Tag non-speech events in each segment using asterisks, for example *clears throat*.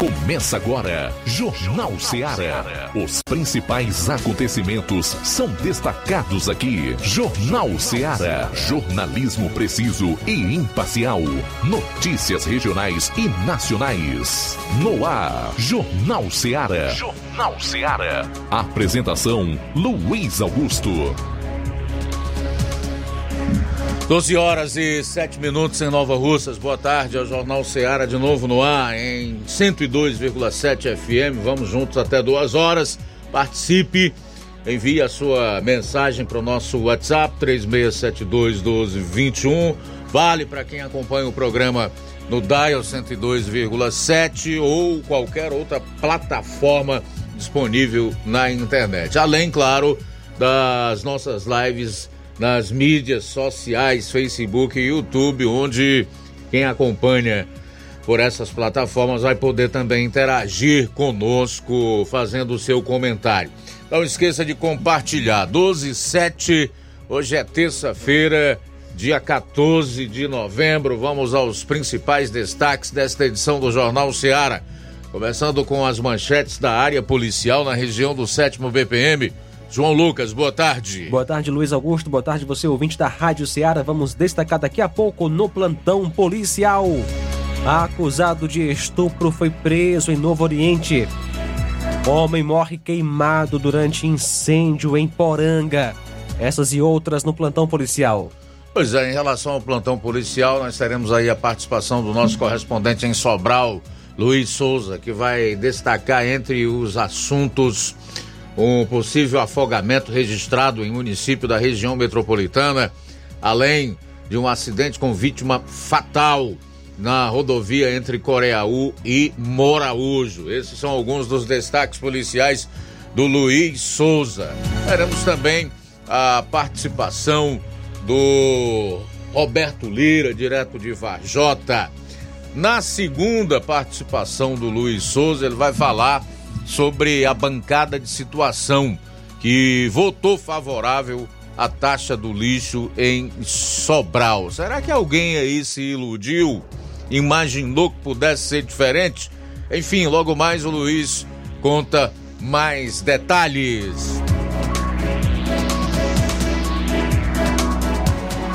Começa agora, Jornal Ceará. Os principais acontecimentos são destacados aqui. Jornal Ceará. Jornalismo preciso e imparcial. Notícias regionais e nacionais. No ar, Jornal Ceará. Jornal Ceará. Apresentação: Luiz Augusto. 12 horas e 7 minutos em Nova Russas. Boa tarde ao Jornal Ceará de novo no ar em 102,7 FM. Vamos juntos até duas horas. Participe, envie a sua mensagem para o nosso WhatsApp 3672 1221. Vale para quem acompanha o programa no Dial 102,7 ou qualquer outra plataforma disponível na internet. Além, claro, das nossas lives nas mídias sociais, Facebook e YouTube, onde quem acompanha por essas plataformas vai poder também interagir conosco, fazendo o seu comentário. Não esqueça de compartilhar. 12 7, hoje é terça-feira, dia 14 de novembro. Vamos aos principais destaques desta edição do Jornal Seara. Começando com as manchetes da área policial na região do 7 BPM. João Lucas, boa tarde. Boa tarde, Luiz Augusto. Boa tarde, você ouvinte da Rádio Ceará. Vamos destacar daqui a pouco no plantão policial. Acusado de estupro foi preso em Novo Oriente. Homem morre queimado durante incêndio em Poranga. Essas e outras no plantão policial. Pois é, em relação ao plantão policial, nós teremos aí a participação do nosso correspondente em Sobral, Luiz Souza, que vai destacar entre os assuntos um possível afogamento registrado em município da região metropolitana, além de um acidente com vítima fatal na rodovia entre Coreaú e Moraújo. Esses são alguns dos destaques policiais do Luiz Souza. Teremos também a participação do Roberto Lira, direto de Varjota. Na segunda participação do Luiz Souza, ele vai falar sobre a bancada de situação que votou favorável à taxa do lixo em Sobral. Será que alguém aí se iludiu? Imaginou que pudesse ser diferente? Enfim, logo mais o Luiz conta mais detalhes.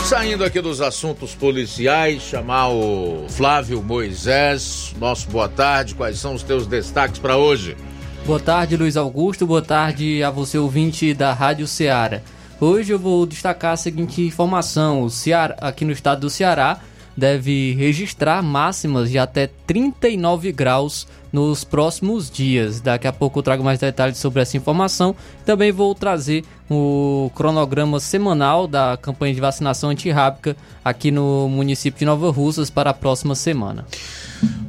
Saindo aqui dos assuntos policiais, chamar o Flávio Moisés. Nosso boa tarde. Quais são os teus destaques para hoje? Boa tarde, Luiz Augusto. Boa tarde a você, ouvinte da Rádio Ceará. Hoje eu vou destacar a seguinte informação: o Ceará, aqui no estado do Ceará, deve registrar máximas de até 39 graus nos próximos dias. Daqui a pouco eu trago mais detalhes sobre essa informação. Também vou trazer o cronograma semanal da campanha de vacinação antirrábica aqui no município de Nova Russas para a próxima semana.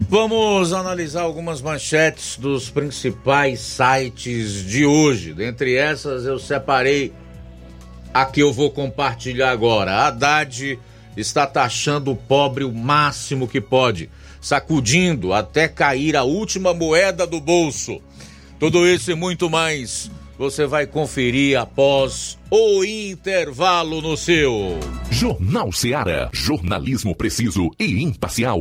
Vamos analisar algumas manchetes dos principais sites de hoje. Dentre essas, eu separei a que eu vou compartilhar agora. Haddad está taxando o pobre o máximo que pode, sacudindo até cair a última moeda do bolso. Tudo isso e muito mais você vai conferir após o intervalo no seu Jornal Ceará, jornalismo preciso e imparcial.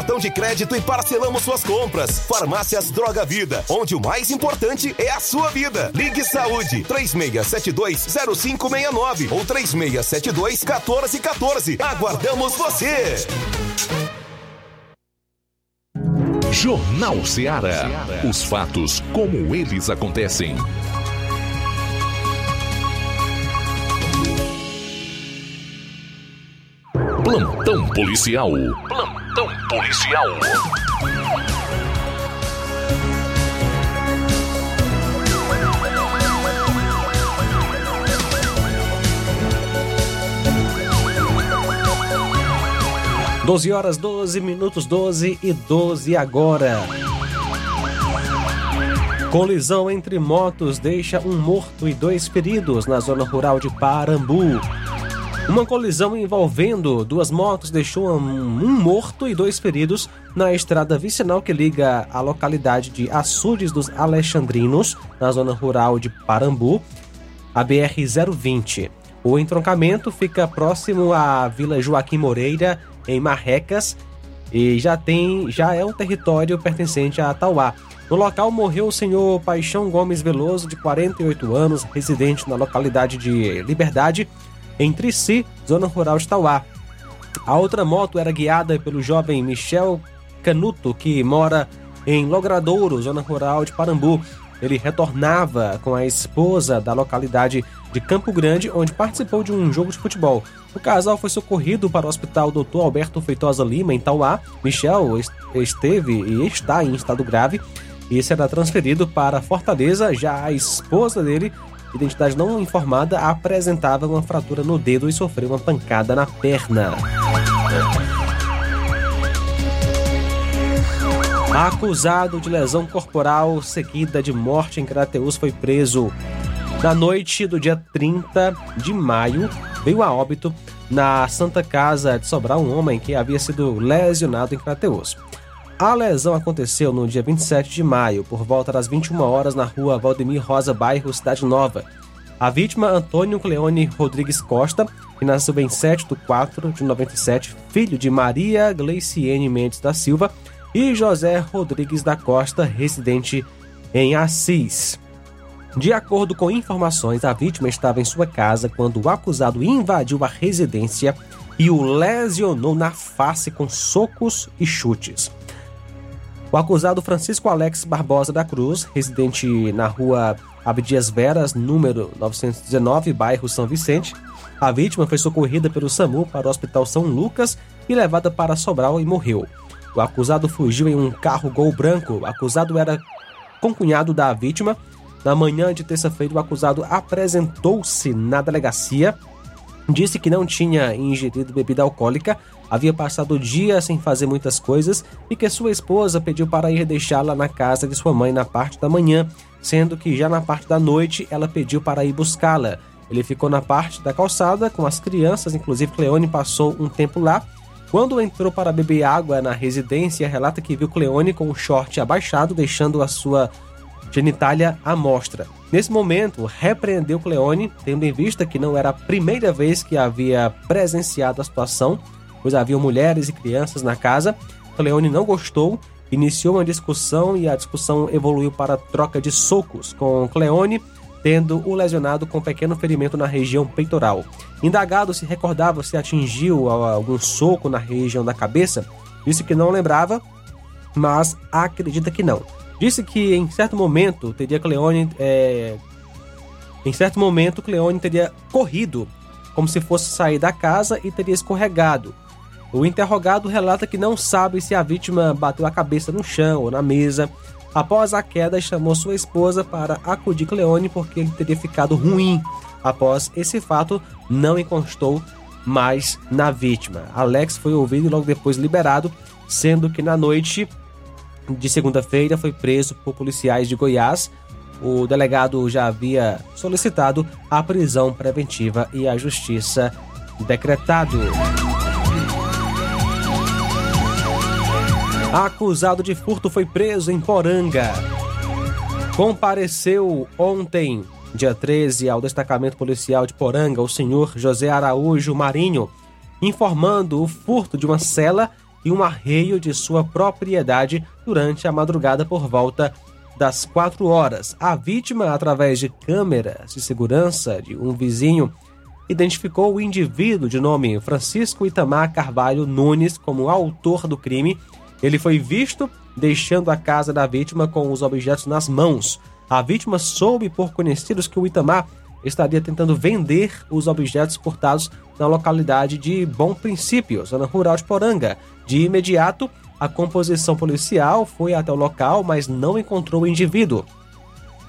cartão de crédito e parcelamos suas compras. Farmácias Droga Vida, onde o mais importante é a sua vida. Ligue Saúde 36720569 ou 36721414. Aguardamos você. Jornal Ceará. Os fatos como eles acontecem. Plantão policial. Plantão policial. Doze horas, 12 minutos, 12 e 12 agora. Colisão entre motos deixa um morto e dois feridos na zona rural de Parambu. Uma colisão envolvendo duas motos deixou um, morto e dois feridos na estrada vicinal que liga a localidade de Açudes dos Alexandrinos, na zona rural de Parambu, a BR-020. O entroncamento fica próximo à Vila Joaquim Moreira, em Marrecas, e já tem já é um território pertencente a Tauá. No local morreu o senhor Paixão Gomes Veloso, de 48 anos, residente na localidade de Liberdade, em Trici, zona rural de Tauá. A outra moto era guiada pelo jovem Michel Canuto, que mora em Logradouro, zona rural de Parambu. Ele retornava com a esposa da localidade de Campo Grande, onde participou de um jogo de futebol. O casal foi socorrido para o Hospital Dr. Alberto Feitosa Lima, em Tauá. Michel esteve e está em estado grave e será transferido para Fortaleza. Já a esposa dele identidade não informada, apresentava uma fratura no dedo e sofreu uma pancada na perna. Acusado de lesão corporal seguida de morte em Crateus foi preso. Na noite do dia 30 de maio, veio a óbito na Santa Casa de Sobral um homem que havia sido lesionado em Crateus. A lesão aconteceu no dia 27 de maio, por volta das 21 horas, na rua Valdemir Rosa, bairro Cidade Nova. A vítima, Antônio Cleone Rodrigues Costa, que nasceu em 7 de 4 de 97, filho de Maria Gleiciene Mendes da Silva e José Rodrigues da Costa, residente em Assis. De acordo com informações, a vítima estava em sua casa quando o acusado invadiu a residência e o lesionou na face com socos e chutes. O acusado Francisco Alex Barbosa da Cruz, residente na rua Abdias Veras, número 919, bairro São Vicente. A vítima foi socorrida pelo SAMU para o Hospital São Lucas e levada para Sobral e morreu. O acusado fugiu em um carro Gol branco. O acusado era concunhado da vítima. Na manhã de terça-feira, o acusado apresentou-se na delegacia, disse que não tinha ingerido bebida alcoólica, havia passado o dia sem fazer muitas coisas e que sua esposa pediu para ir deixá-la na casa de sua mãe na parte da manhã, sendo que já na parte da noite ela pediu para ir buscá-la. Ele ficou na parte da calçada com as crianças, inclusive Cleone passou um tempo lá. Quando entrou para beber água na residência, relata que viu Cleone com o short abaixado, deixando a sua genitália à mostra. Nesse momento, repreendeu Cleone, tendo em vista que não era a primeira vez que havia presenciado a situação, pois havia mulheres e crianças na casa. Cleone não gostou, iniciou uma discussão e a discussão evoluiu para troca de socos, com Cleone tendo o lesionado com um pequeno ferimento na região peitoral. Indagado se recordava se atingiu algum soco na região da cabeça, disse que não lembrava, mas acredita que não. disse que em certo momento teria Cleone. É, em certo momento, Cleone teria corrido, como se fosse sair da casa e teria escorregado. O interrogado relata que não sabe se a vítima bateu a cabeça no chão ou na mesa. Após a queda, chamou sua esposa para acudir Cleone porque ele teria ficado ruim. Após esse fato, não encostou mais na vítima. Alex foi ouvido e logo depois liberado, sendo que na noite de segunda-feira foi preso por policiais de Goiás. O delegado já havia solicitado a prisão preventiva e a justiça decretado. Acusado de furto foi preso em Poranga. Compareceu ontem, dia 13, ao destacamento policial de Poranga, o senhor José Araújo Marinho, informando o furto de uma cela e um arreio de sua propriedade durante a madrugada por volta das 4 horas. A vítima, através de câmeras de segurança de um vizinho, identificou o indivíduo de nome Francisco Itamar Carvalho Nunes como autor do crime ele foi visto deixando a casa da vítima com os objetos nas mãos. A vítima soube por conhecidos que o Itamar estaria tentando vender os objetos furtados na localidade de Bom Princípio, zona rural de Poranga. De imediato, a composição policial foi até o local, mas não encontrou o indivíduo.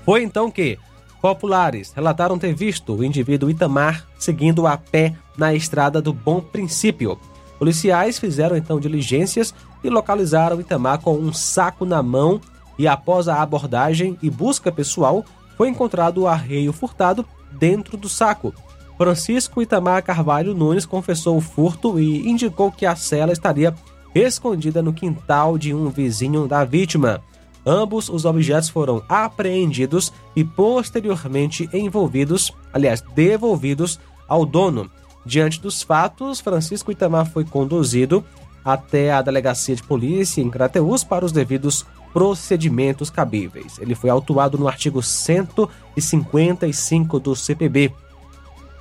Foi então que populares relataram ter visto o indivíduo Itamar seguindo a pé na estrada do Bom Princípio. Policiais fizeram então diligências e localizaram Itamar com um saco na mão e após a abordagem e busca pessoal, foi encontrado o arreio furtado dentro do saco. Francisco Itamar Carvalho Nunes confessou o furto e indicou que a cela estaria escondida no quintal de um vizinho da vítima. Ambos os objetos foram apreendidos e posteriormente envolvidos, aliás, devolvidos ao dono. Diante dos fatos, Francisco Itamar foi conduzido até a delegacia de polícia em Crateús para os devidos procedimentos cabíveis. Ele foi autuado no artigo 155 do CPB.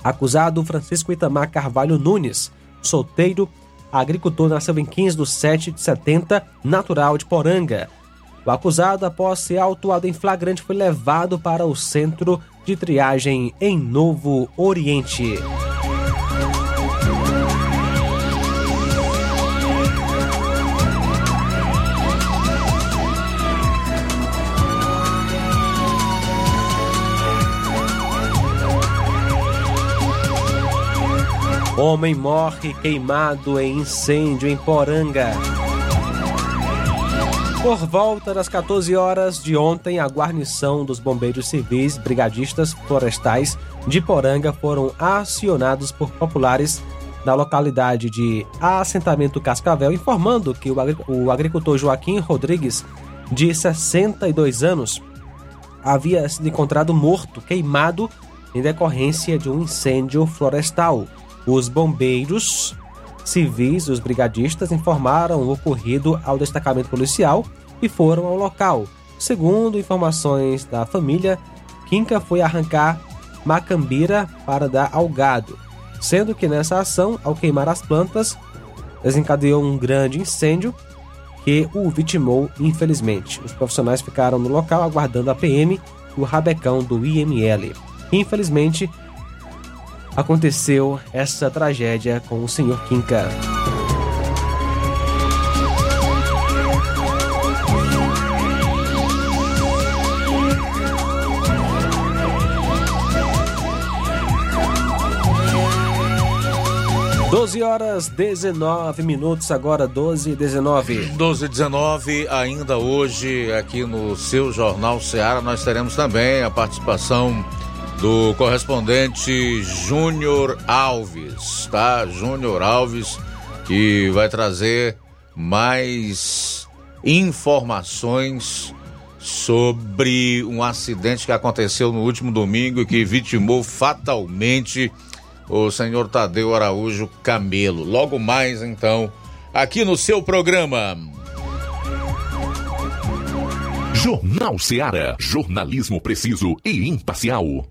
Acusado Francisco Itamar Carvalho Nunes, solteiro, agricultor, nasceu em 15 de 7 de 70, natural de Poranga. O acusado, após ser autuado em flagrante, foi levado para o centro de triagem em Novo Oriente. Homem morre queimado em incêndio em Poranga. Por volta das 14 horas de ontem, a guarnição dos bombeiros civis brigadistas florestais de Poranga foram acionados por populares da localidade de assentamento Cascavel, informando que o agricultor Joaquim Rodrigues, de 62 anos, havia sido encontrado morto, queimado, em decorrência de um incêndio florestal. Os bombeiros civis, os brigadistas, informaram o ocorrido ao destacamento policial e foram ao local. Segundo informações da família, Quinca foi arrancar macambira para dar ao gado, sendo que nessa ação, ao queimar as plantas, desencadeou um grande incêndio que o vitimou infelizmente. Os profissionais ficaram no local aguardando a PM e o rabecão do IML. Infelizmente, aconteceu essa tragédia com o Sr. Kinka. Doze horas 19 minutos, agora 12 e 19. 12 e 19, ainda hoje, aqui no seu Jornal Seara, nós teremos também a participação do correspondente Júnior Alves, tá? Júnior Alves, que vai trazer mais informações sobre um acidente que aconteceu no último domingo e que vitimou fatalmente o senhor Tadeu Araújo Camelo. Logo mais, então, aqui no seu programa. Jornal Seara. Jornalismo preciso e imparcial.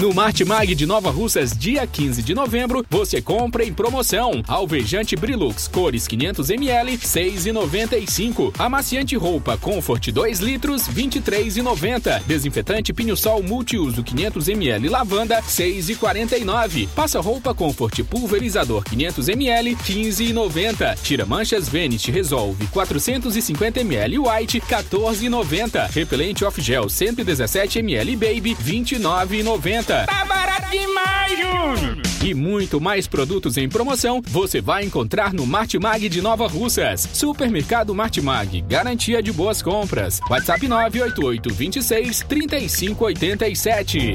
No Martimag de Nova Russas, dia 15 de novembro, você compra em promoção. Alvejante Brilux, cores 500ml, 6,95. Amaciante roupa Comfort 2 litros, 23,90. Desinfetante Pinho-Sol multiuso 500ml lavanda, 6,49. Passa roupa Comfort pulverizador 500ml, 15,90. Tira manchas Venice Resolve 450ml white, 14,90. Repelente off gel 117ml baby, 29,90. Tá barato demais, Júnior! E muito mais produtos em promoção você vai encontrar no Martimag de Nova Russas. Supermercado Martimag, garantia de boas compras. WhatsApp 988 26 3587.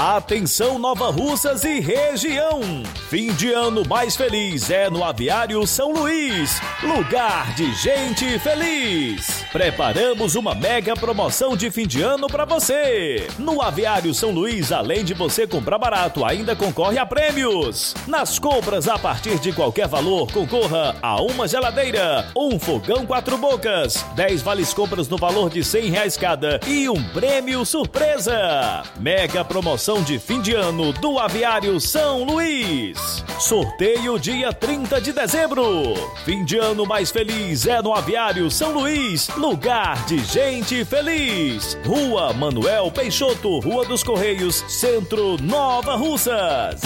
Atenção Nova Russas e região. Fim de ano mais feliz é no Aviário São Luís, lugar de gente feliz. Preparamos uma mega promoção de fim de ano para você. No Aviário São Luís, além de você comprar barato, ainda concorre a prêmios. Nas compras a partir de qualquer valor, concorra a uma geladeira, um fogão quatro bocas, 10 vales compras no valor de 100 reais cada e um prêmio surpresa. Mega promoção de fim de ano do Aviário São Luís. Sorteio dia 30 de dezembro. Fim de ano mais feliz é no Aviário São Luís, lugar de gente feliz. Rua Manuel Peixoto, Rua dos Correios, Centro Nova Russas.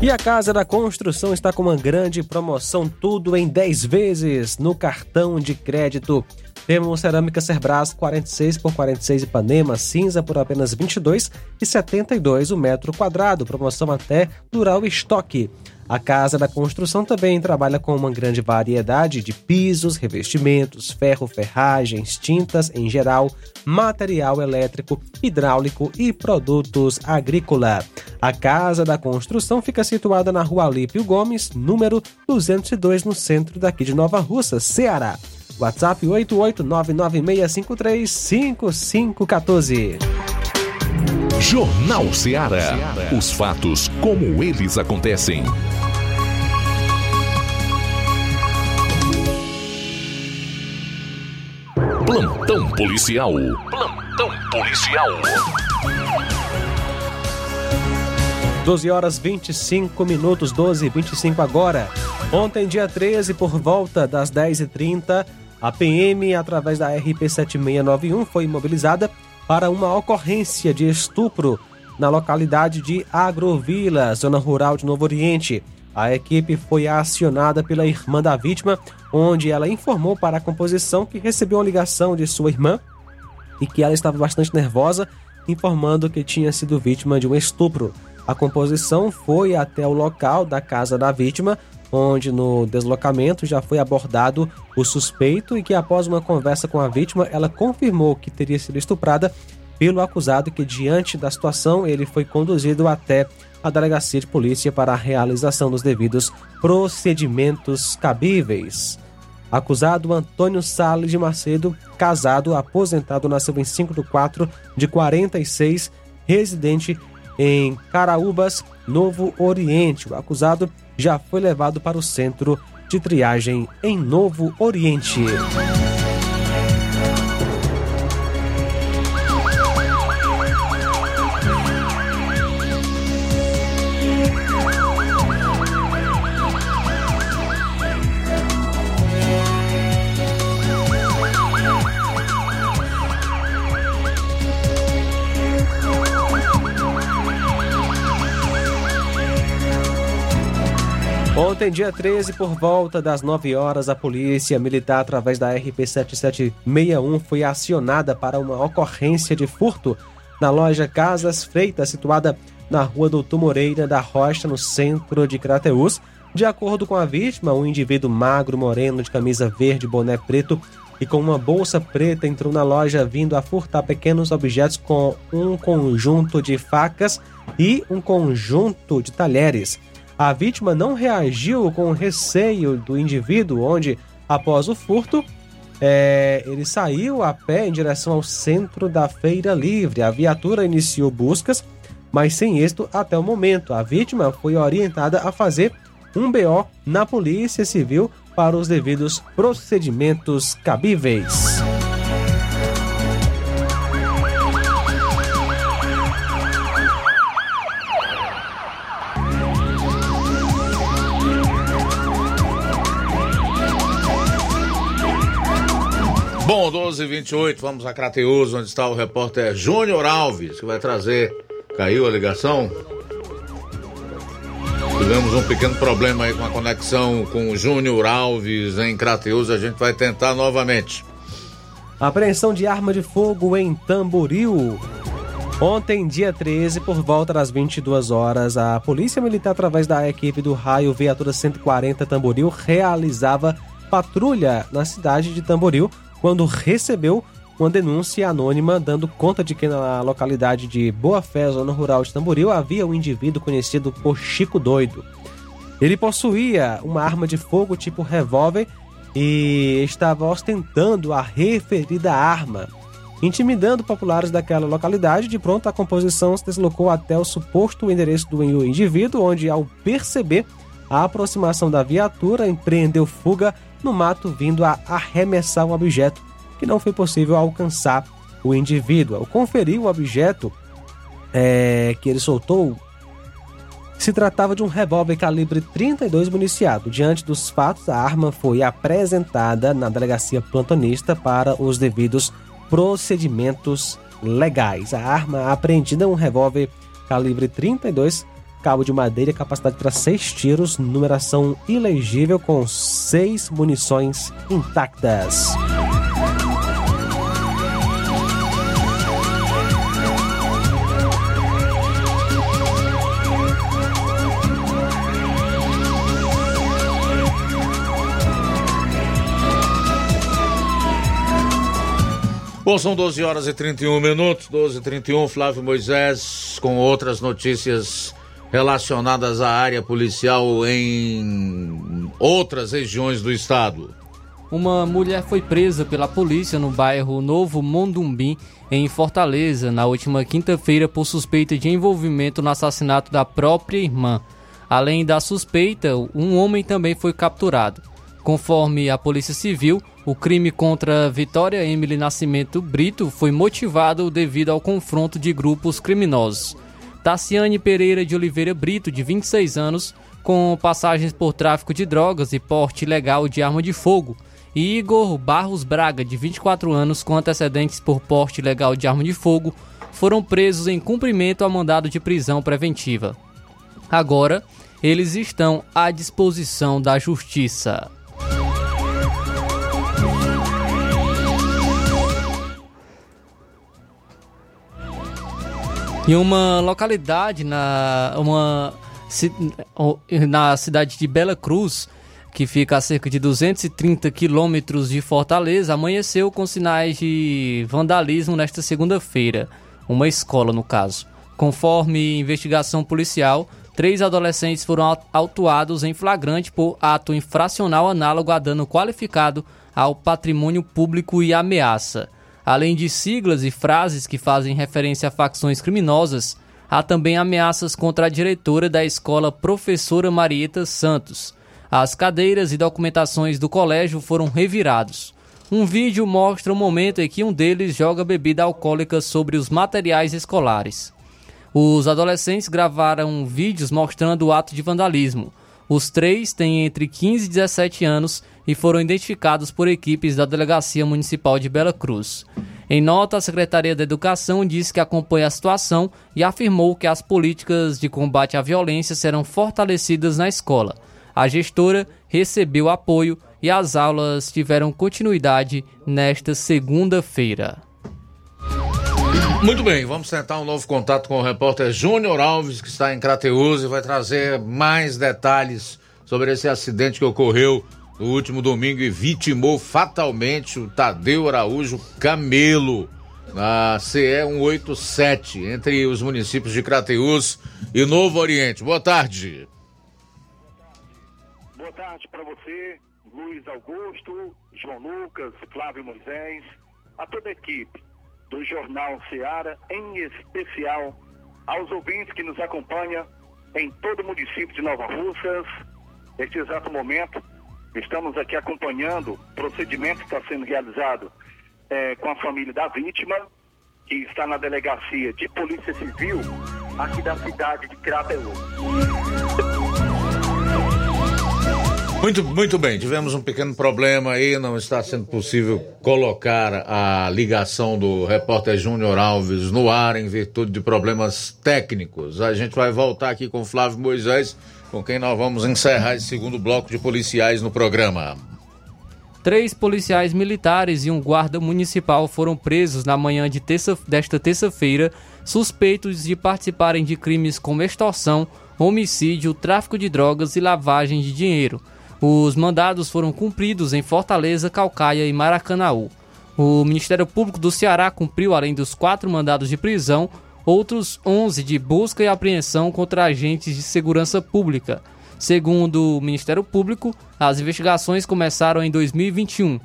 E a Casa da Construção está com uma grande promoção, tudo em 10 vezes no cartão de crédito. Temos cerâmica Cerbras 46 por 46 Ipanema cinza por apenas 22 e 72 o metro quadrado, promoção até durar o estoque. A Casa da Construção também trabalha com uma grande variedade de pisos, revestimentos, ferro, ferragens, tintas em geral, material elétrico, hidráulico e produtos agrícola. A Casa da Construção fica situada na Rua Alípio Gomes, número 202, no centro daqui de Nova Russa, Ceará. WhatsApp 88996535514. Jornal Ceará. Os fatos como eles acontecem. Plantão policial. Plantão policial. 12 horas 25 minutos, 12 e 25 agora. Ontem, dia 13, por volta das 10h30, a PM, através da RP 7691, foi mobilizada para uma ocorrência de estupro na localidade de Agrovila, zona rural de Novo Oriente. a equipe foi acionada pela irmã da vítima, onde ela informou para a composição que recebeu uma ligação de sua irmã e que ela estava bastante nervosa, informando que tinha sido vítima de um estupro. A composição foi até o local da casa da vítima, onde no deslocamento já foi abordado o suspeito e que após uma conversa com a vítima, ela confirmou que teria sido estuprada pelo acusado que diante da situação ele foi conduzido até a delegacia de polícia para a realização dos devidos procedimentos cabíveis. Acusado Antônio Salles de Macedo, casado, aposentado, nasceu em 5 de 4 de 46, residente em Caraúbas, Novo Oriente. O acusado já foi levado para o centro de triagem em Novo Oriente. Ontem, dia 13, por volta das 9 horas, a Polícia Militar, através da RP 7761, foi acionada para uma ocorrência de furto na loja Casas Freitas, situada na rua Doutor Moreira da Rocha, no centro de Crateús. De acordo com a vítima, um indivíduo magro, moreno, de camisa verde, boné preto e com uma bolsa preta entrou na loja vindo a furtar pequenos objetos com um conjunto de facas e um conjunto de talheres. A vítima não reagiu com receio do indivíduo, onde, após o furto, é, ele saiu a pé em direção ao centro da Feira Livre. A viatura iniciou buscas, mas sem êxito até o momento. A vítima foi orientada a fazer um BO na Polícia Civil para os devidos procedimentos cabíveis. Bom, 12 h 28 vamos a Crateus, onde está o repórter Júnior Alves, que vai trazer. Caiu a ligação? Tivemos um pequeno problema aí com a conexão com o Júnior Alves em Crateus, a gente vai tentar novamente. Apreensão de arma de fogo em Tamboril. Ontem, dia 13, por volta das 22 horas, a Polícia Militar, através da equipe do Raio Viatura 140 Tamboril, realizava patrulha na cidade de Tamboril quando recebeu uma denúncia anônima dando conta de que na localidade de Boa Fé, zona rural de Tamboril, havia um indivíduo conhecido por Chico Doido. Ele possuía uma arma de fogo tipo revólver e estava ostentando a referida arma. Intimidando populares daquela localidade, de pronto a composição se deslocou até o suposto endereço do indivíduo, onde, ao perceber a aproximação da viatura, empreendeu fuga no mato vindo a arremessar um objeto que não foi possível alcançar o indivíduo. Ao conferir o objeto é, que ele soltou, se tratava de um revólver calibre 32 municiado. Diante dos fatos, a arma foi apresentada na delegacia plantonista para os devidos procedimentos legais. A arma apreendida é um revólver calibre 32 cabo de madeira, capacidade para seis tiros, numeração ilegível com seis munições intactas. Bom, são 12 horas e 31 minutos, 12 e 31, Flávio Moisés com outras notícias relacionadas à área policial em outras regiões do estado. Uma mulher foi presa pela polícia no bairro Novo Mondumbim, em Fortaleza, na última quinta-feira por suspeita de envolvimento no assassinato da própria irmã. Além da suspeita, um homem também foi capturado. Conforme a Polícia Civil, o crime contra Vitória Emily Nascimento Brito foi motivado devido ao confronto de grupos criminosos. Tassiane Pereira de Oliveira Brito, de 26 anos, com passagens por tráfico de drogas e porte ilegal de arma de fogo, e Igor Barros Braga, de 24 anos, com antecedentes por porte ilegal de arma de fogo, foram presos em cumprimento a mandado de prisão preventiva. Agora, eles estão à disposição da justiça. Em uma localidade na uma na cidade de Bela Cruz, que fica a cerca de 230 quilômetros de Fortaleza, amanheceu com sinais de vandalismo nesta segunda-feira, uma escola no caso. Conforme investigação policial, três adolescentes foram autuados em flagrante por ato infracional análogo a dano qualificado ao patrimônio público e ameaça. Além de siglas e frases que fazem referência a facções criminosas, há também ameaças contra a diretora da escola, professora Marieta Santos. As cadeiras e documentações do colégio foram revirados. Um vídeo mostra o momento em que um deles joga bebida alcoólica sobre os materiais escolares. Os adolescentes gravaram vídeos mostrando o ato de vandalismo. Os três têm entre 15 e 17 anos e foram identificados por equipes da Delegacia Municipal de Bela Cruz. Em nota, a Secretaria da Educação disse que acompanha a situação e afirmou que as políticas de combate à violência serão fortalecidas na escola. A gestora recebeu apoio e as aulas tiveram continuidade nesta segunda-feira. Muito bem, vamos tentar um novo contato com o repórter Júnior Alves, que está em Crateus e vai trazer mais detalhes sobre esse acidente que ocorreu no último domingo e vitimou fatalmente o Tadeu Araújo Camelo na CE 187 entre os municípios de Crateús e Novo Oriente. Boa tarde. Boa tarde para você, Luiz Augusto, João Lucas, Flávio Moisés, a toda a equipe do Jornal Ceará, em especial aos ouvintes que nos acompanham em todo o município de Nova Russas. Neste exato momento, Estamos aqui acompanhando o procedimento que está sendo realizado é, com a família da vítima, que está na delegacia de Polícia Civil aqui da cidade de Crateús. Muito, muito bem, tivemos um pequeno problema aí, não está sendo possível colocar a ligação do repórter Júnior Alves no ar em virtude de problemas técnicos. A gente vai voltar aqui com Flávio Moisés com quem nós vamos encerrar esse segundo bloco de policiais no programa. Três policiais militares e um guarda municipal foram presos na manhã de terça, desta terça-feira, suspeitos de participarem de crimes como extorsão, homicídio, tráfico de drogas e lavagem de dinheiro. Os mandados foram cumpridos em Fortaleza, Calcaia e Maracanaú. O Ministério Público do Ceará cumpriu, além dos quatro mandados de prisão, outros 11 de busca e apreensão contra agentes de segurança pública. Segundo o Ministério Público, as investigações começaram em 2021,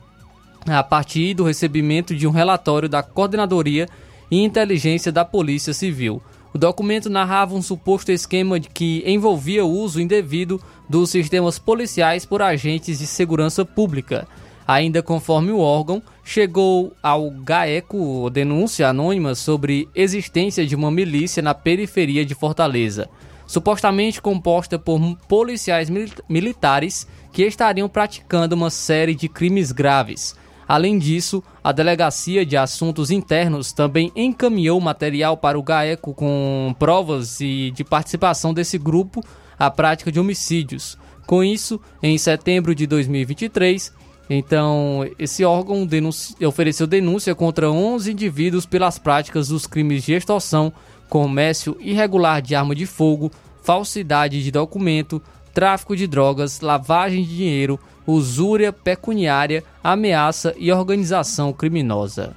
a partir do recebimento de um relatório da Coordenadoria e Inteligência da Polícia Civil. O documento narrava um suposto esquema que envolvia o uso indevido dos sistemas policiais por agentes de segurança pública. Ainda conforme o órgão, chegou ao GAECO denúncia anônima sobre existência de uma milícia na periferia de Fortaleza, supostamente composta por policiais militares que estariam praticando uma série de crimes graves. Além disso, a Delegacia de Assuntos Internos também encaminhou material para o GAECO com provas e de participação desse grupo à prática de homicídios. Com isso, em setembro de 2023, então, esse órgão ofereceu denúncia contra 11 indivíduos pelas práticas dos crimes de extorsão, comércio irregular de arma de fogo, falsidade de documento, tráfico de drogas, lavagem de dinheiro, usúria pecuniária, ameaça e organização criminosa.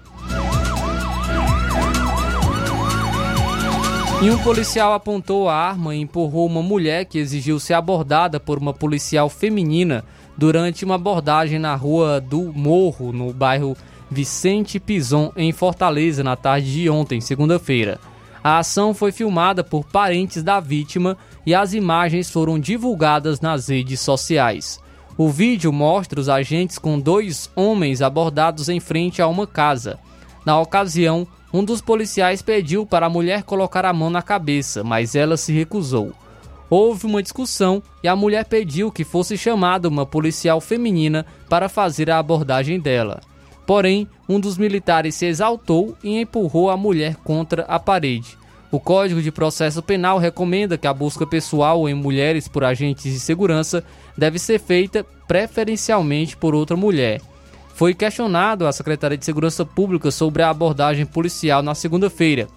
E um policial apontou a arma e empurrou uma mulher que exigiu ser abordada por uma policial feminina durante uma abordagem na rua do Morro, no bairro Vicente Pison, em Fortaleza, na tarde de ontem, segunda-feira. A ação foi filmada por parentes da vítima e as imagens foram divulgadas nas redes sociais. O vídeo mostra os agentes com dois homens abordados em frente a uma casa. Na ocasião, um dos policiais pediu para a mulher colocar a mão na cabeça, mas ela se recusou. Houve uma discussão e a mulher pediu que fosse chamada uma policial feminina para fazer a abordagem dela. Porém, um dos militares se exaltou e empurrou a mulher contra a parede. O Código de Processo Penal recomenda que a busca pessoal em mulheres por agentes de segurança deve ser feita preferencialmente por outra mulher. Foi questionado a Secretaria de Segurança Pública sobre a abordagem policial na segunda-feira,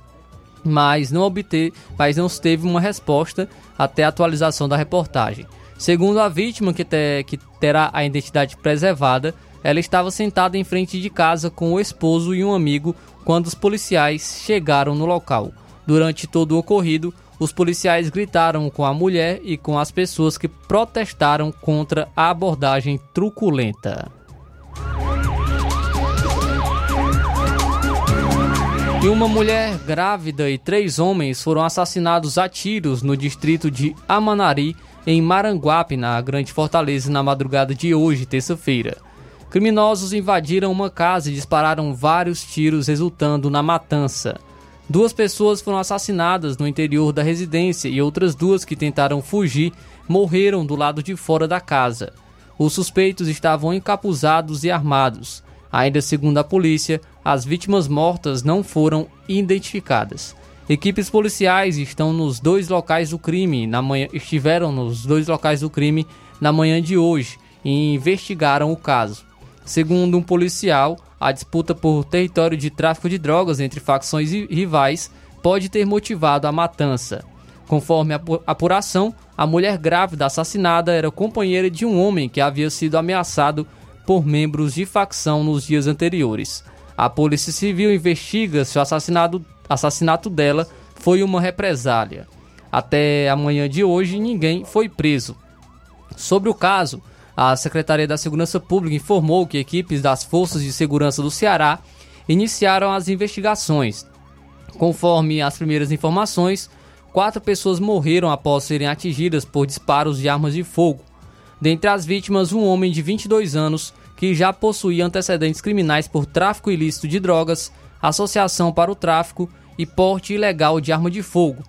mas não obteve, mas não teve uma resposta até a atualização da reportagem. Segundo a vítima, que, que terá a identidade preservada, ela estava sentada em frente de casa com o esposo e um amigo quando os policiais chegaram no local. Durante todo o ocorrido, os policiais gritaram com a mulher e com as pessoas que protestaram contra a abordagem truculenta. E uma mulher grávida e três homens foram assassinados a tiros no distrito de Amanari, em Maranguape, na Grande Fortaleza, na madrugada de hoje, terça-feira. Criminosos invadiram uma casa e dispararam vários tiros, resultando na matança. Duas pessoas foram assassinadas no interior da residência e outras duas que tentaram fugir morreram do lado de fora da casa. Os suspeitos estavam encapuzados e armados. Ainda segundo a polícia, as vítimas mortas não foram identificadas. Equipes policiais estão nos dois locais do crime na manhã, estiveram nos dois locais do crime na manhã de hoje e investigaram o caso. Segundo um policial, a disputa por território de tráfico de drogas entre facções rivais pode ter motivado a matança. Conforme a apuração, a mulher grávida assassinada era companheira de um homem que havia sido ameaçado por membros de facção nos dias anteriores. A Polícia Civil investiga se o assassinato, assassinato dela foi uma represália. Até amanhã de hoje, ninguém foi preso. Sobre o caso, a Secretaria da Segurança Pública informou que equipes das Forças de Segurança do Ceará iniciaram as investigações. Conforme as primeiras informações, quatro pessoas morreram após serem atingidas por disparos de armas de fogo. Dentre as vítimas, um homem de 22 anos que já possuía antecedentes criminais por tráfico ilícito de drogas, associação para o tráfico e porte ilegal de arma de fogo.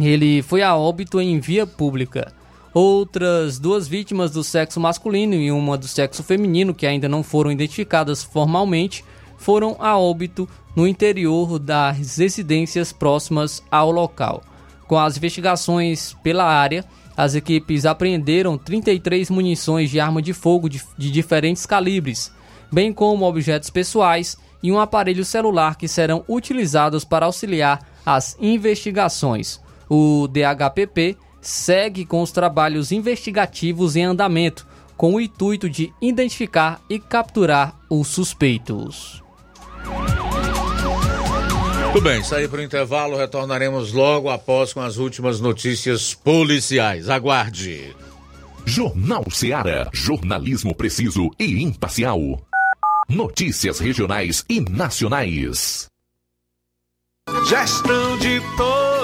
Ele foi a óbito em via pública. Outras duas vítimas do sexo masculino e uma do sexo feminino, que ainda não foram identificadas formalmente, foram a óbito no interior das residências próximas ao local. Com as investigações pela área, as equipes apreenderam 33 munições de arma de fogo de, de diferentes calibres, bem como objetos pessoais e um aparelho celular que serão utilizados para auxiliar as investigações. O DHPP segue com os trabalhos investigativos em andamento, com o intuito de identificar e capturar os suspeitos. Tudo bem, sair para o intervalo, retornaremos logo após com as últimas notícias policiais. Aguarde. Jornal Seara. Jornalismo preciso e imparcial. Notícias regionais e nacionais. Gestão de todos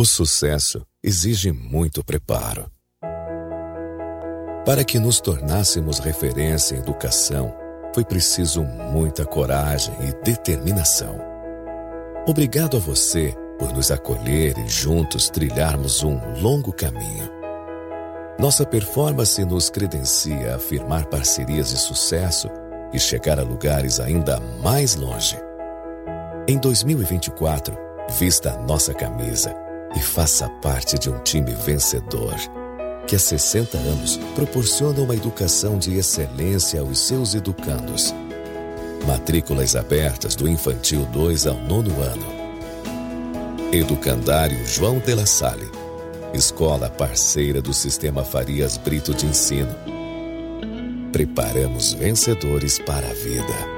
O sucesso exige muito preparo. Para que nos tornássemos referência em educação, foi preciso muita coragem e determinação. Obrigado a você por nos acolher e juntos trilharmos um longo caminho. Nossa performance nos credencia a firmar parcerias de sucesso e chegar a lugares ainda mais longe. Em 2024, vista a nossa camisa e faça parte de um time vencedor que há 60 anos proporciona uma educação de excelência aos seus educandos. Matrículas abertas do infantil 2 ao nono ano. Educandário João de La Salle. Escola parceira do Sistema Farias Brito de Ensino. Preparamos vencedores para a vida.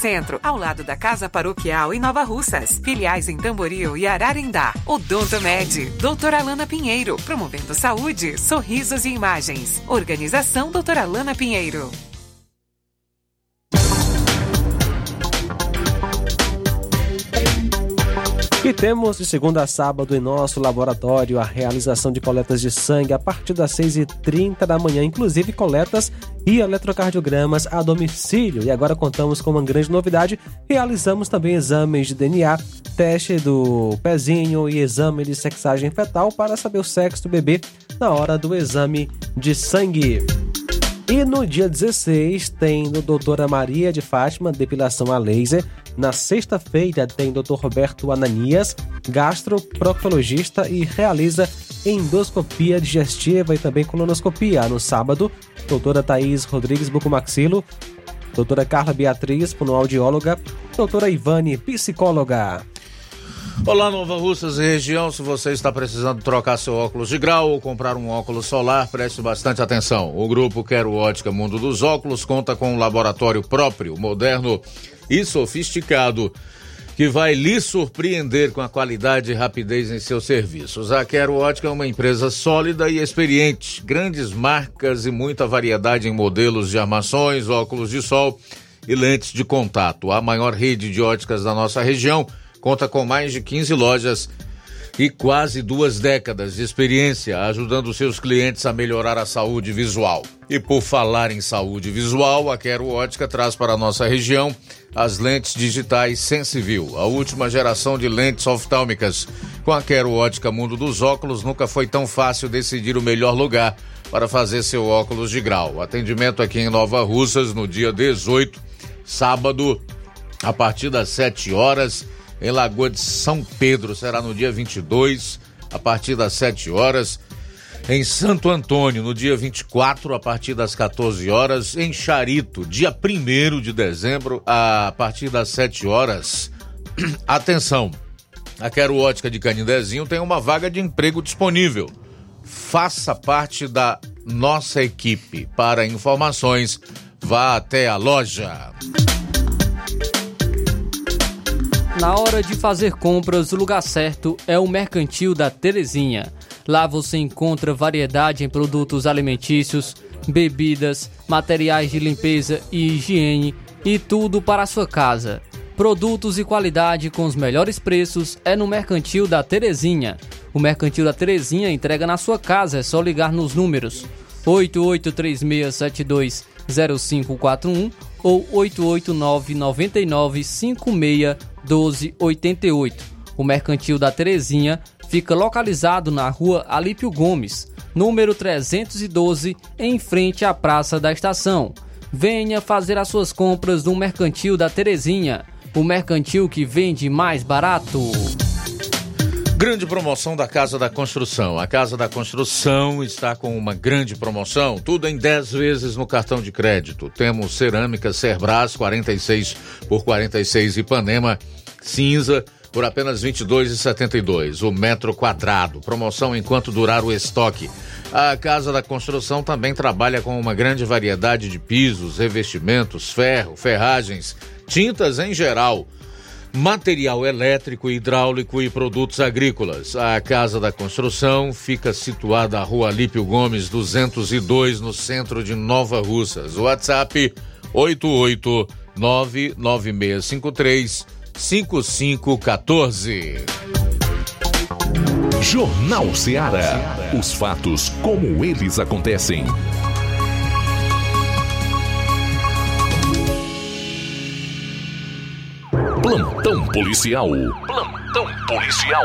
Centro, ao lado da Casa Paroquial em Nova Russas. Filiais em Tamboril e Ararindá. Odonto Med, doutora Alana Pinheiro, promovendo saúde, sorrisos e imagens. Organização doutora Alana Pinheiro. E temos de segunda a sábado em nosso laboratório a realização de coletas de sangue a partir das 6h30 da manhã, inclusive coletas e eletrocardiogramas a domicílio. E agora contamos com uma grande novidade: realizamos também exames de DNA, teste do pezinho e exame de sexagem fetal para saber o sexo do bebê na hora do exame de sangue. E no dia 16 tem no Doutora Maria de Fátima, depilação a laser. Na sexta-feira tem Dr. Roberto Ananias, gastroproctologista e realiza endoscopia digestiva e também colonoscopia. No sábado, doutora Thaís Rodrigues Bucomaxilo, doutora Carla Beatriz, fonoaudióloga, doutora Ivane, psicóloga. Olá, Nova Russas e região. Se você está precisando trocar seu óculos de grau ou comprar um óculos solar, preste bastante atenção. O grupo Quero Ótica Mundo dos Óculos conta com um laboratório próprio, moderno e sofisticado, que vai lhe surpreender com a qualidade e rapidez em seus serviços. A Quero Ótica é uma empresa sólida e experiente, grandes marcas e muita variedade em modelos de armações, óculos de sol e lentes de contato. A maior rede de óticas da nossa região conta com mais de 15 lojas e quase duas décadas de experiência ajudando seus clientes a melhorar a saúde visual. E por falar em saúde visual, a Quero Ótica traz para a nossa região as lentes digitais Sensiview, a última geração de lentes oftálmicas. Com a Quero Ótica Mundo dos Óculos, nunca foi tão fácil decidir o melhor lugar para fazer seu óculos de grau. Atendimento aqui em Nova Russas no dia 18, sábado, a partir das 7 horas em Lagoa de São Pedro. Será no dia 22, a partir das 7 horas. Em Santo Antônio, no dia 24, a partir das 14 horas. Em Charito, dia 1 de dezembro, a partir das 7 horas. *clears throat* Atenção! A Quero Ótica de Canindezinho tem uma vaga de emprego disponível. Faça parte da nossa equipe. Para informações, vá até a loja. Na hora de fazer compras, o lugar certo é o Mercantil da Terezinha. Lá você encontra variedade em produtos alimentícios, bebidas, materiais de limpeza e higiene e tudo para a sua casa. Produtos e qualidade com os melhores preços é no Mercantil da Terezinha. O Mercantil da Terezinha entrega na sua casa, é só ligar nos números 8836720541 ou 88999561288. O Mercantil da Terezinha fica localizado na rua Alípio Gomes, número 312, em frente à Praça da Estação. Venha fazer as suas compras no Mercantil da Terezinha, o mercantil que vende mais barato. Grande promoção da Casa da Construção. A Casa da Construção está com uma grande promoção, tudo em 10 vezes no cartão de crédito. Temos cerâmica Cerbras 46 por 46 Ipanema cinza por apenas R$ 22,72 o metro quadrado. Promoção enquanto durar o estoque. A Casa da Construção também trabalha com uma grande variedade de pisos, revestimentos, ferro, ferragens, tintas em geral material elétrico, hidráulico e produtos agrícolas. A Casa da Construção fica situada à Rua Lípio Gomes 202, no centro de Nova Russas. WhatsApp 8899653 5514. Jornal Ceará. Os fatos como eles acontecem. Plantão policial. Plantão policial.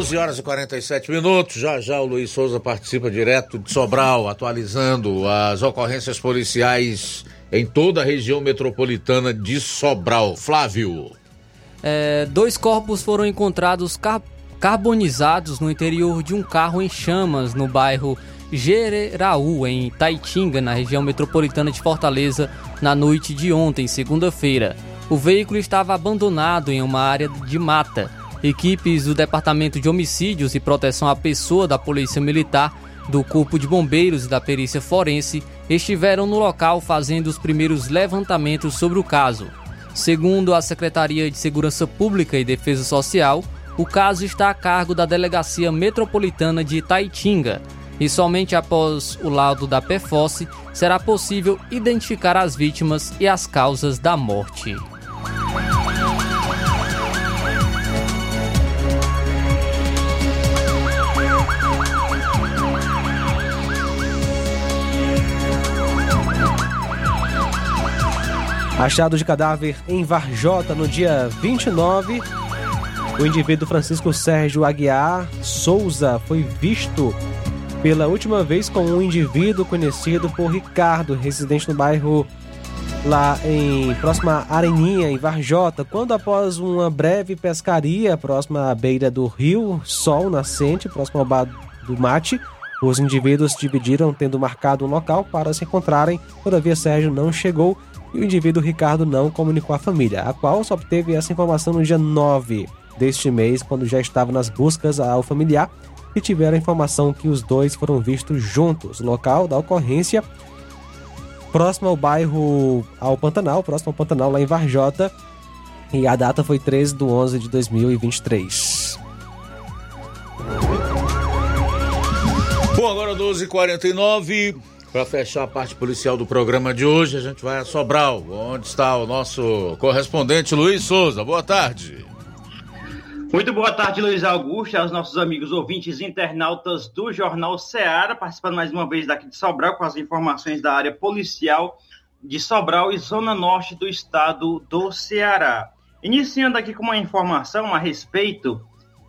12 horas e 47 minutos. Já já o Luiz Souza participa direto de Sobral, atualizando as ocorrências policiais em toda a região metropolitana de Sobral. Flávio. É, dois corpos foram encontrados car carbonizados no interior de um carro em chamas no bairro Gereraú, em Taitinga, na região metropolitana de Fortaleza, na noite de ontem, segunda-feira. O veículo estava abandonado em uma área de mata. Equipes do Departamento de Homicídios e Proteção à Pessoa da Polícia Militar, do Corpo de Bombeiros e da Perícia Forense estiveram no local fazendo os primeiros levantamentos sobre o caso. Segundo a Secretaria de Segurança Pública e Defesa Social, o caso está a cargo da Delegacia Metropolitana de Itaitinga e somente após o laudo da PFOS será possível identificar as vítimas e as causas da morte. Achado de cadáver em Varjota no dia 29. O indivíduo Francisco Sérgio Aguiar Souza foi visto pela última vez com um indivíduo conhecido por Ricardo, residente no bairro lá em próxima Areninha, em Varjota, quando após uma breve pescaria próxima à beira do rio Sol Nascente, próximo ao bar do Mate, os indivíduos dividiram tendo marcado um local para se encontrarem, todavia Sérgio não chegou e o indivíduo Ricardo não comunicou à família, a qual só obteve essa informação no dia 9 deste mês, quando já estava nas buscas ao familiar e tiveram a informação que os dois foram vistos juntos. Local da ocorrência próximo ao bairro ao Pantanal, próximo ao Pantanal lá em Varjota, e a data foi 13 de 11 de 2023. Bom, agora 12h49. Para fechar a parte policial do programa de hoje, a gente vai a Sobral, onde está o nosso correspondente Luiz Souza. Boa tarde. Muito boa tarde, Luiz Augusto, aos nossos amigos ouvintes internautas do Jornal Ceará, participando mais uma vez daqui de Sobral com as informações da área policial de Sobral e Zona Norte do estado do Ceará. Iniciando aqui com uma informação a respeito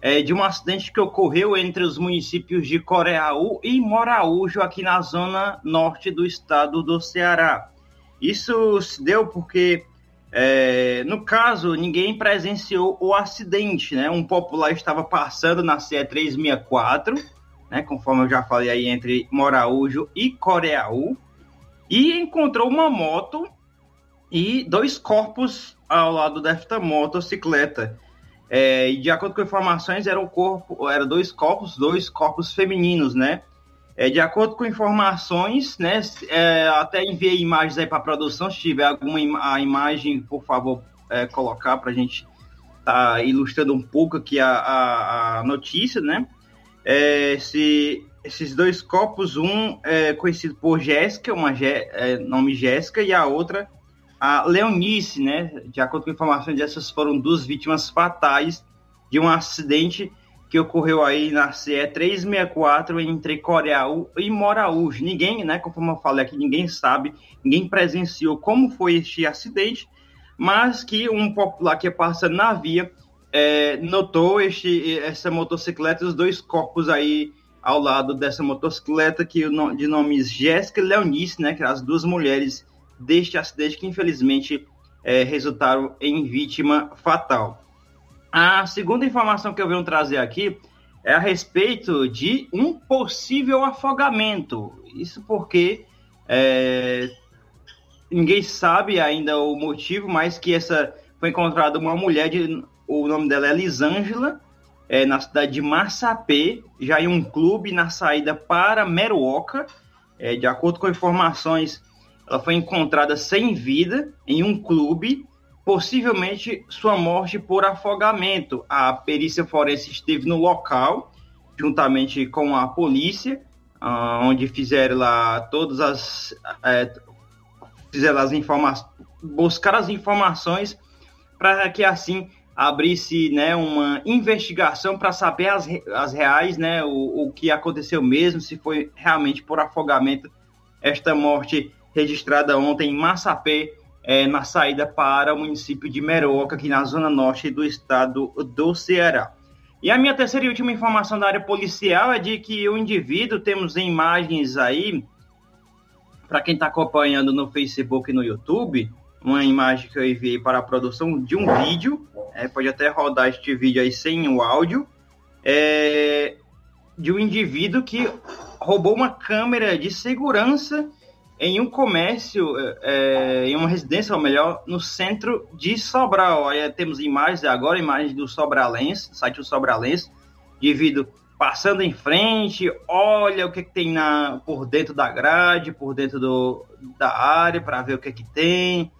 é, de um acidente que ocorreu entre os municípios de Coreaú e Moraújo, aqui na zona norte do estado do Ceará. Isso se deu porque, é, no caso, ninguém presenciou o acidente, né? Um popular estava passando na CE 364, né? Conforme eu já falei aí, entre Moraújo e Coreaú, e encontrou uma moto e dois corpos ao lado desta motocicleta. É, de acordo com informações, era um corpo, era dois corpos, dois corpos femininos, né? É, de acordo com informações, né? É, até enviei imagens aí para a produção. Se tiver alguma im a imagem, por favor, é, colocar para a gente tá ilustrando um pouco aqui a, a, a notícia, né? É, se, esses dois corpos, um é conhecido por Jéssica, uma é, nome Jéssica, e a outra a Leonice, né? De acordo com informações, essas foram duas vítimas fatais de um acidente que ocorreu aí na CE 364 entre Coreaú e Moraújo. Ninguém, né, conforme eu falei aqui, ninguém sabe, ninguém presenciou como foi este acidente, mas que um popular que passa na via é, notou este, essa motocicleta, os dois corpos aí ao lado dessa motocicleta, que de nomes Jéssica e Leonice, né, que as duas mulheres deste acidente que infelizmente é, resultaram em vítima fatal. A segunda informação que eu venho trazer aqui é a respeito de um possível afogamento. Isso porque é, ninguém sabe ainda o motivo, mas que essa foi encontrada uma mulher, de, o nome dela é Lisângela, é, na cidade de Massapê, já em um clube na saída para Meruoca. É, de acordo com informações, ela foi encontrada sem vida em um clube, possivelmente sua morte por afogamento. A perícia forense esteve no local, juntamente com a polícia, ah, onde fizeram lá todas as. É, fizeram as informações. buscar as informações para que assim abrisse né, uma investigação para saber as, as reais, né, o, o que aconteceu mesmo, se foi realmente por afogamento esta morte registrada ontem em Massapê, é, na saída para o município de Meroca, aqui na zona norte do estado do Ceará. E a minha terceira e última informação da área policial é de que o indivíduo, temos imagens aí, para quem está acompanhando no Facebook e no YouTube, uma imagem que eu enviei para a produção de um vídeo, é, pode até rodar este vídeo aí sem o áudio, é, de um indivíduo que roubou uma câmera de segurança em um comércio, é, em uma residência, ou melhor, no centro de Sobral. Aí temos imagens agora, imagens do Sobralense, site do Sobralense, indivíduo passando em frente, olha o que, que tem na, por dentro da grade, por dentro do, da área, para ver o que, que tem,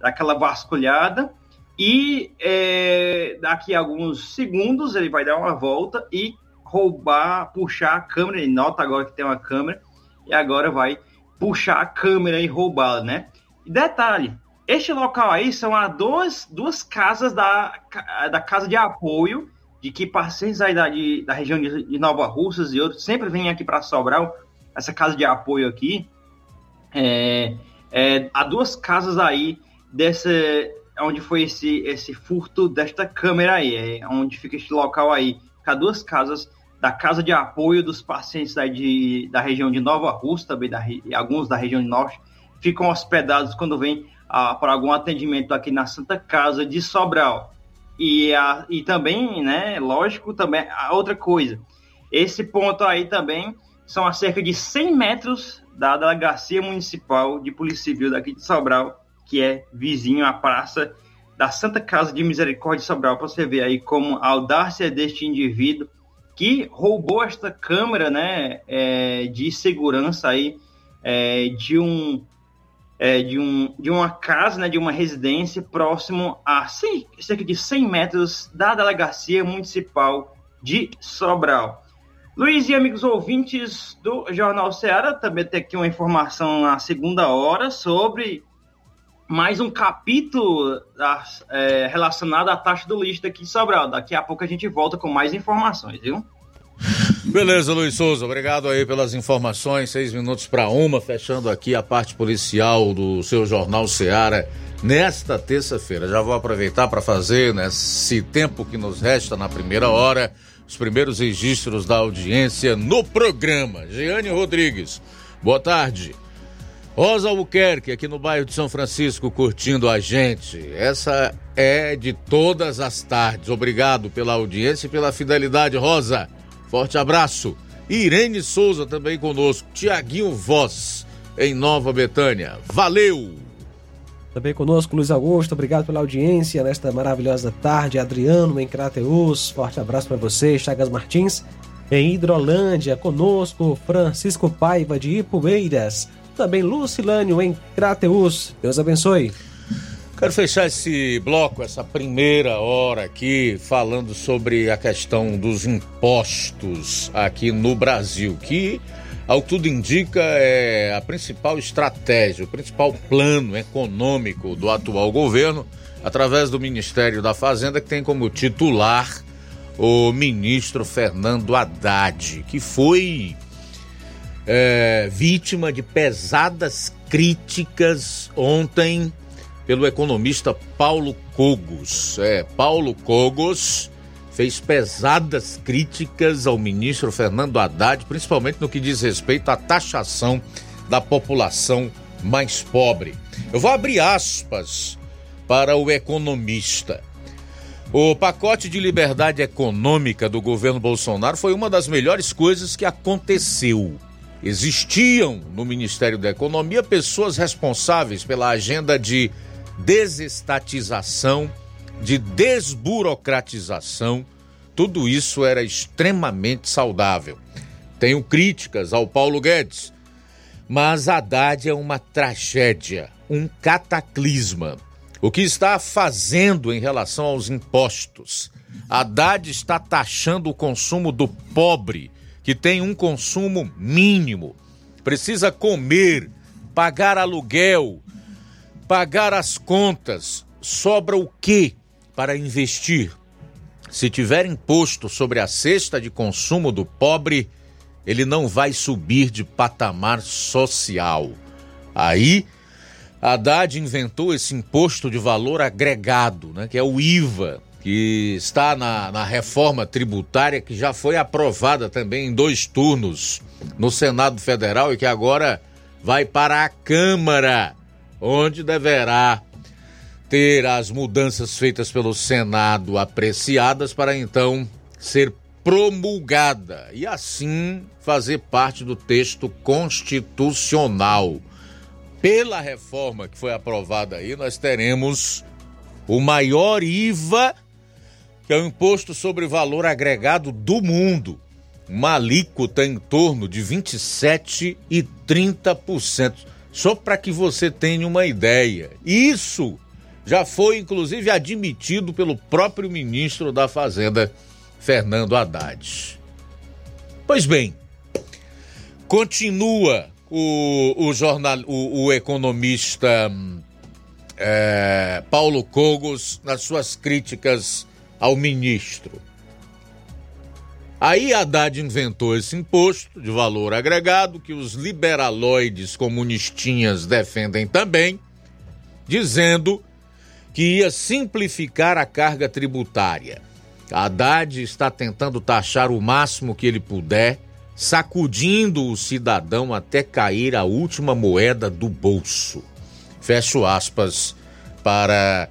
aquela vasculhada. E é, daqui a alguns segundos ele vai dar uma volta e roubar, puxar a câmera. Ele nota agora que tem uma câmera e agora vai puxar a câmera e roubá-la, né? E detalhe, este local aí são as duas, duas casas da, da casa de apoio de que pacientes aí da, de, da região de, de Nova Russas e outros sempre vêm aqui para Sobral, essa casa de apoio aqui. É, é, há duas casas aí dessa onde foi esse, esse furto desta câmera aí, é onde fica este local aí. Há duas casas da Casa de Apoio dos Pacientes da, de, da região de Nova Rússia, também da, alguns da região Norte, ficam hospedados quando vêm ah, para algum atendimento aqui na Santa Casa de Sobral. E, a, e também, né, lógico, também a outra coisa, esse ponto aí também são a cerca de 100 metros da Delegacia Municipal de Polícia Civil daqui de Sobral, que é vizinho à praça da Santa Casa de Misericórdia de Sobral, para você ver aí como a audácia deste indivíduo que roubou esta câmera né, é, de segurança aí, é, de, um, é, de, um, de uma casa, né, de uma residência próximo a 100, cerca de 100 metros da delegacia municipal de Sobral. Luiz e amigos ouvintes do Jornal Ceará, também tem aqui uma informação na segunda hora sobre mais um capítulo é, relacionado à taxa do lixo aqui em Sobral. Daqui a pouco a gente volta com mais informações, viu? Beleza, Luiz Souza, obrigado aí pelas informações. Seis minutos para uma, fechando aqui a parte policial do seu Jornal Seara nesta terça-feira. Já vou aproveitar para fazer, nesse tempo que nos resta na primeira hora, os primeiros registros da audiência no programa. Jeane Rodrigues, boa tarde. Rosa Albuquerque, aqui no bairro de São Francisco, curtindo a gente. Essa é de todas as tardes. Obrigado pela audiência e pela fidelidade, Rosa. Forte abraço. Irene Souza também conosco. Tiaguinho Voz, em Nova Betânia. Valeu! Também conosco, Luiz Augusto, obrigado pela audiência nesta maravilhosa tarde. Adriano, em Crateus, forte abraço para você. Chagas Martins, em Hidrolândia, conosco, Francisco Paiva, de Ipueiras também Lucilânio em Crateus. Deus abençoe. Quero fechar esse bloco, essa primeira hora aqui, falando sobre a questão dos impostos aqui no Brasil, que, ao que tudo indica, é a principal estratégia, o principal plano econômico do atual governo, através do Ministério da Fazenda, que tem como titular o ministro Fernando Haddad, que foi é, vítima de pesadas críticas ontem pelo economista Paulo Cogos. É, Paulo Cogos fez pesadas críticas ao ministro Fernando Haddad, principalmente no que diz respeito à taxação da população mais pobre. Eu vou abrir aspas para o economista. O pacote de liberdade econômica do governo Bolsonaro foi uma das melhores coisas que aconteceu. Existiam no Ministério da Economia pessoas responsáveis pela agenda de desestatização, de desburocratização. Tudo isso era extremamente saudável. Tenho críticas ao Paulo Guedes, mas Haddad é uma tragédia, um cataclisma. O que está fazendo em relação aos impostos? Haddad está taxando o consumo do pobre, que tem um consumo mínimo, precisa comer, pagar aluguel, pagar as contas. Sobra o quê para investir? Se tiver imposto sobre a cesta de consumo do pobre, ele não vai subir de patamar social. Aí, Haddad inventou esse imposto de valor agregado, né, que é o IVA, que está na, na reforma tributária que já foi aprovada também em dois turnos no Senado Federal e que agora vai para a Câmara, onde deverá ter as mudanças feitas pelo Senado apreciadas para então ser promulgada e assim fazer parte do texto constitucional. Pela reforma que foi aprovada aí, nós teremos o maior IVA, que é o imposto sobre valor agregado do mundo. Uma alíquota em torno de 27 e 30%. Só para que você tenha uma ideia. Isso já foi inclusive admitido pelo próprio ministro da Fazenda, Fernando Haddad. Pois bem, continua o, o, jornal, o, o economista é, Paulo Cogos nas suas críticas ao ministro. Aí Haddad inventou esse imposto de valor agregado que os liberaloides comunistinhas defendem também, dizendo que ia simplificar a carga tributária. Haddad está tentando taxar o máximo que ele puder, sacudindo o cidadão até cair a última moeda do bolso. Fecho aspas para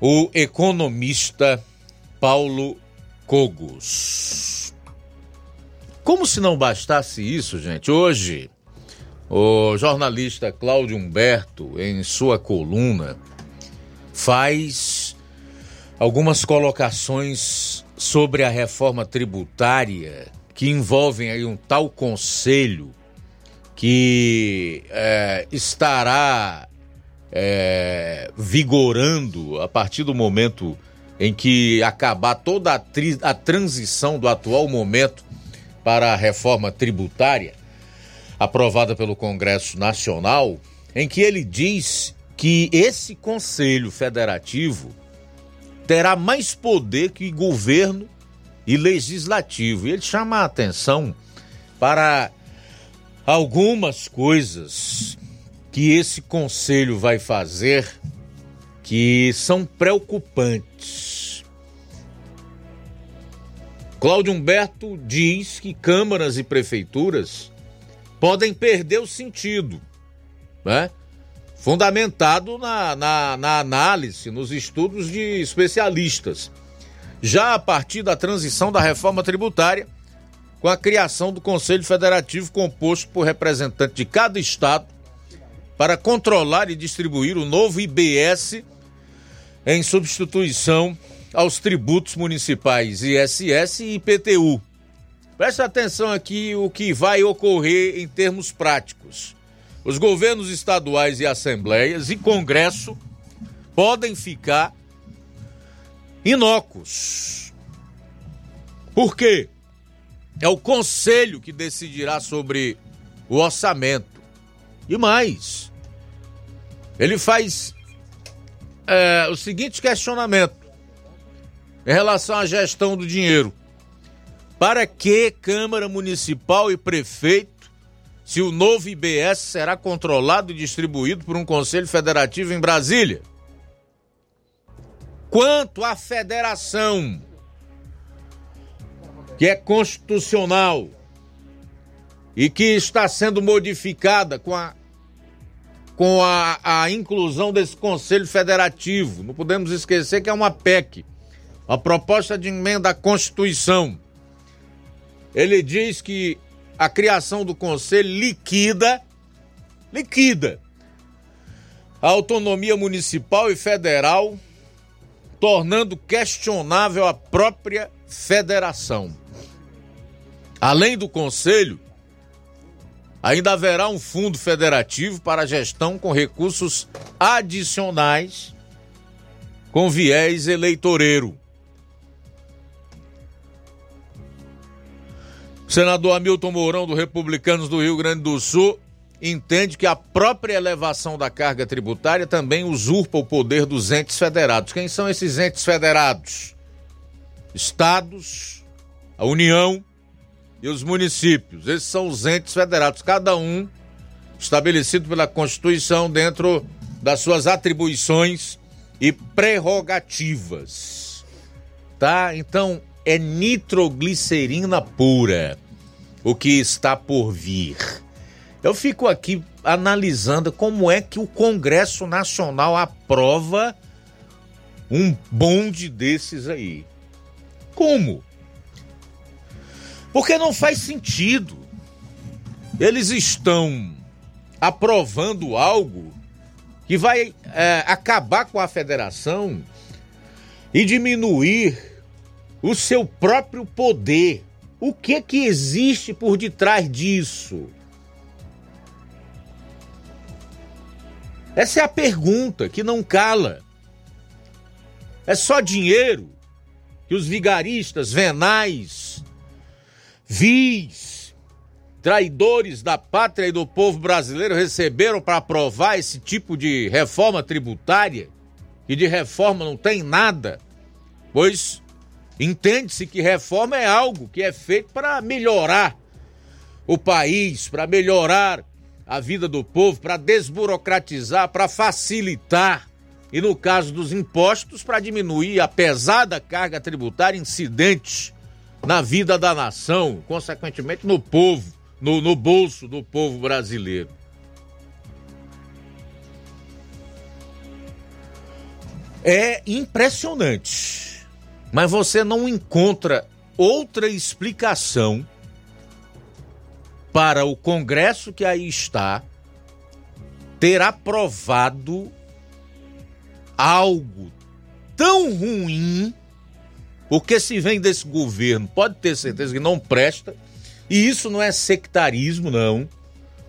o economista Paulo Cogos. Como se não bastasse isso, gente, hoje o jornalista Cláudio Humberto, em sua coluna, faz algumas colocações sobre a reforma tributária que envolvem aí um tal conselho que é, estará é, vigorando a partir do momento em que acabar toda a, tri, a transição do atual momento para a reforma tributária aprovada pelo Congresso Nacional, em que ele diz que esse Conselho Federativo terá mais poder que governo e legislativo. E ele chama a atenção para algumas coisas que esse conselho vai fazer que são preocupantes. Cláudio Humberto diz que câmaras e prefeituras podem perder o sentido, né? fundamentado na, na, na análise, nos estudos de especialistas. Já a partir da transição da reforma tributária, com a criação do Conselho Federativo composto por representantes de cada estado para controlar e distribuir o novo IBS em substituição aos tributos municipais ISS e IPTU. Preste atenção aqui o que vai ocorrer em termos práticos. Os governos estaduais e assembleias e Congresso podem ficar inócuos. Por quê? É o Conselho que decidirá sobre o orçamento. E mais, ele faz é, o seguinte questionamento em relação à gestão do dinheiro. Para que Câmara Municipal e Prefeito se o novo IBS será controlado e distribuído por um Conselho Federativo em Brasília. Quanto à federação, que é constitucional e que está sendo modificada com a, com a, a inclusão desse Conselho Federativo, não podemos esquecer que é uma PEC a proposta de emenda à Constituição. Ele diz que a criação do conselho liquida, liquida a autonomia municipal e federal, tornando questionável a própria federação. Além do conselho, ainda haverá um fundo federativo para gestão com recursos adicionais com viés eleitoreiro. Senador Hamilton Mourão, do Republicanos do Rio Grande do Sul, entende que a própria elevação da carga tributária também usurpa o poder dos entes federados. Quem são esses entes federados? Estados, a União e os municípios. Esses são os entes federados, cada um estabelecido pela Constituição dentro das suas atribuições e prerrogativas. Tá? Então, é nitroglicerina pura o que está por vir. Eu fico aqui analisando como é que o Congresso Nacional aprova um bonde desses aí. Como? Porque não faz sentido. Eles estão aprovando algo que vai é, acabar com a federação e diminuir o seu próprio poder. O que que existe por detrás disso? Essa é a pergunta que não cala. É só dinheiro que os vigaristas, venais, vis, traidores da pátria e do povo brasileiro receberam para aprovar esse tipo de reforma tributária, que de reforma não tem nada, pois entende-se que reforma é algo que é feito para melhorar o país, para melhorar a vida do povo, para desburocratizar, para facilitar. E no caso dos impostos, para diminuir a pesada carga tributária incidente na vida da nação, consequentemente no povo, no, no bolso do povo brasileiro. É impressionante, mas você não encontra outra explicação para o Congresso que aí está ter aprovado algo tão ruim, porque se vem desse governo, pode ter certeza que não presta, e isso não é sectarismo, não,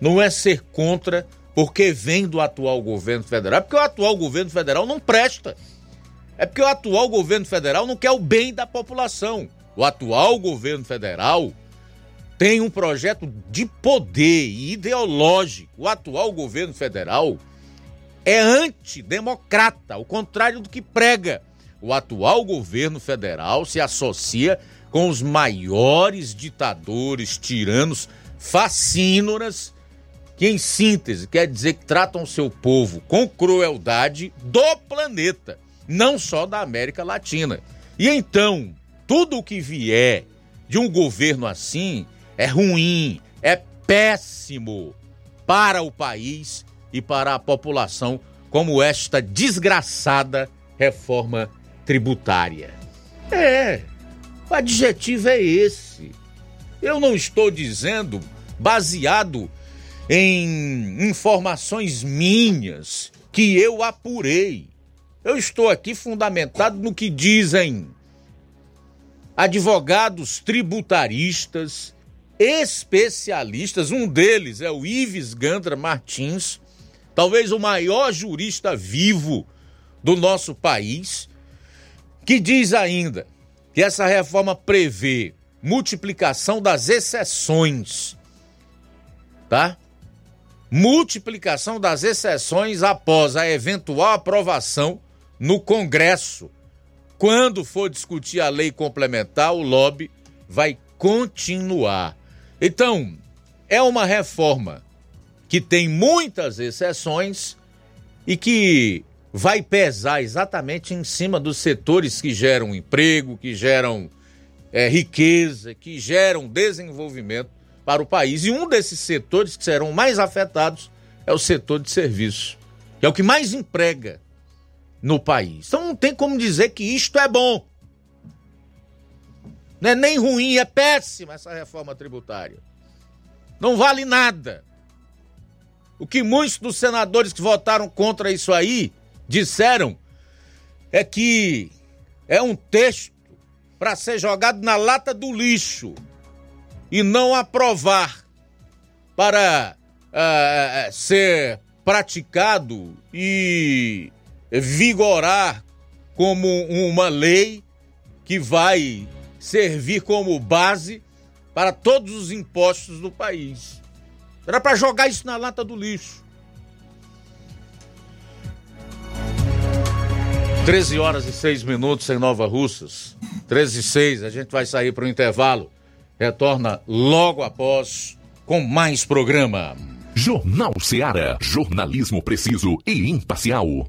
não é ser contra porque vem do atual governo federal, porque o atual governo federal não presta. É porque o atual governo federal não quer o bem da população. O atual governo federal tem um projeto de poder e ideológico. O atual governo federal é antidemocrata, ao contrário do que prega. O atual governo federal se associa com os maiores ditadores, tiranos, facínoras, que em síntese quer dizer que tratam o seu povo com crueldade do planeta, não só da América Latina. E então, tudo o que vier de um governo assim é ruim, é péssimo para o país e para a população, como esta desgraçada reforma tributária. É, o adjetivo é esse. Eu não estou dizendo baseado em informações minhas que eu apurei. Eu estou aqui fundamentado no que dizem advogados tributaristas, especialistas. Um deles é o Ives Gandra Martins, talvez o maior jurista vivo do nosso país, que diz ainda que essa reforma prevê multiplicação das exceções, tá? Multiplicação das exceções após a eventual aprovação no Congresso. Quando for discutir a lei complementar, o lobby vai continuar. Então, é uma reforma que tem muitas exceções e que vai pesar exatamente em cima dos setores que geram emprego, que geram é, riqueza, que geram desenvolvimento para o país. E um desses setores que serão mais afetados é o setor de serviço, que é o que mais emprega no país. Então não tem como dizer que isto é bom. Não é nem ruim, é péssima essa reforma tributária. Não vale nada. O que muitos dos senadores que votaram contra isso aí disseram é que é um texto para ser jogado na lata do lixo e não aprovar para uh, ser praticado e vigorar como uma lei que vai servir como base para todos os impostos do país. Era para jogar isso na lata do lixo. 13 horas e 6 minutos em Nova Russas. 13 e 6, a gente vai sair para o intervalo. Retorna logo após com mais programa. Jornal Seara. Jornalismo preciso e imparcial.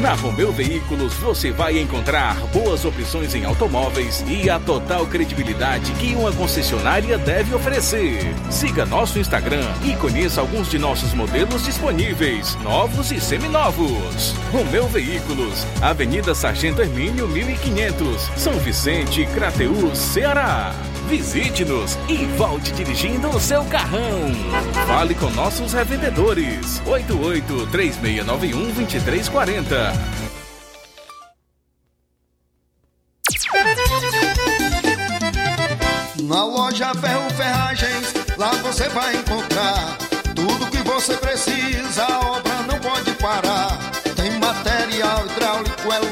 Na Romeu Veículos você vai encontrar boas opções em automóveis e a total credibilidade que uma concessionária deve oferecer. Siga nosso Instagram e conheça alguns de nossos modelos disponíveis, novos e seminovos. Romeu Veículos, Avenida Sargento Hermínio 1500, São Vicente, Crateús, Ceará. Visite-nos e volte dirigindo o seu carrão. Fale com nossos revendedores. 88 3691 2340. Na loja Ferro Ferragens, lá você vai encontrar tudo que você precisa, a obra não pode parar. Tem material hidráulico, elétrico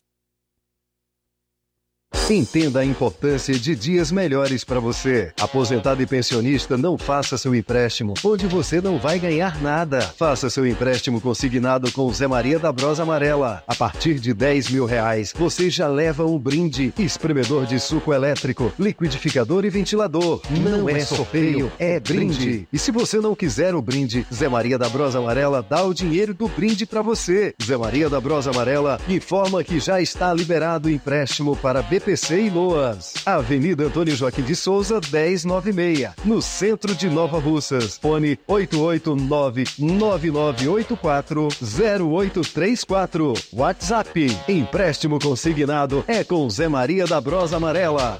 Entenda a importância de dias melhores para você. Aposentado e pensionista, não faça seu empréstimo, onde você não vai ganhar nada. Faça seu empréstimo consignado com Zé Maria da Brosa Amarela. A partir de 10 mil reais, você já leva um brinde: espremedor de suco elétrico, liquidificador e ventilador. Não é sorteio, é brinde. E se você não quiser o brinde, Zé Maria da Brosa Amarela dá o dinheiro do brinde para você. Zé Maria da Brosa Amarela informa que já está liberado o empréstimo para BPC e Loas. Avenida Antônio Joaquim de Souza, 1096, no centro de Nova Russas. Fone 889-9984-0834. WhatsApp. Empréstimo consignado é com Zé Maria da Brosa Amarela.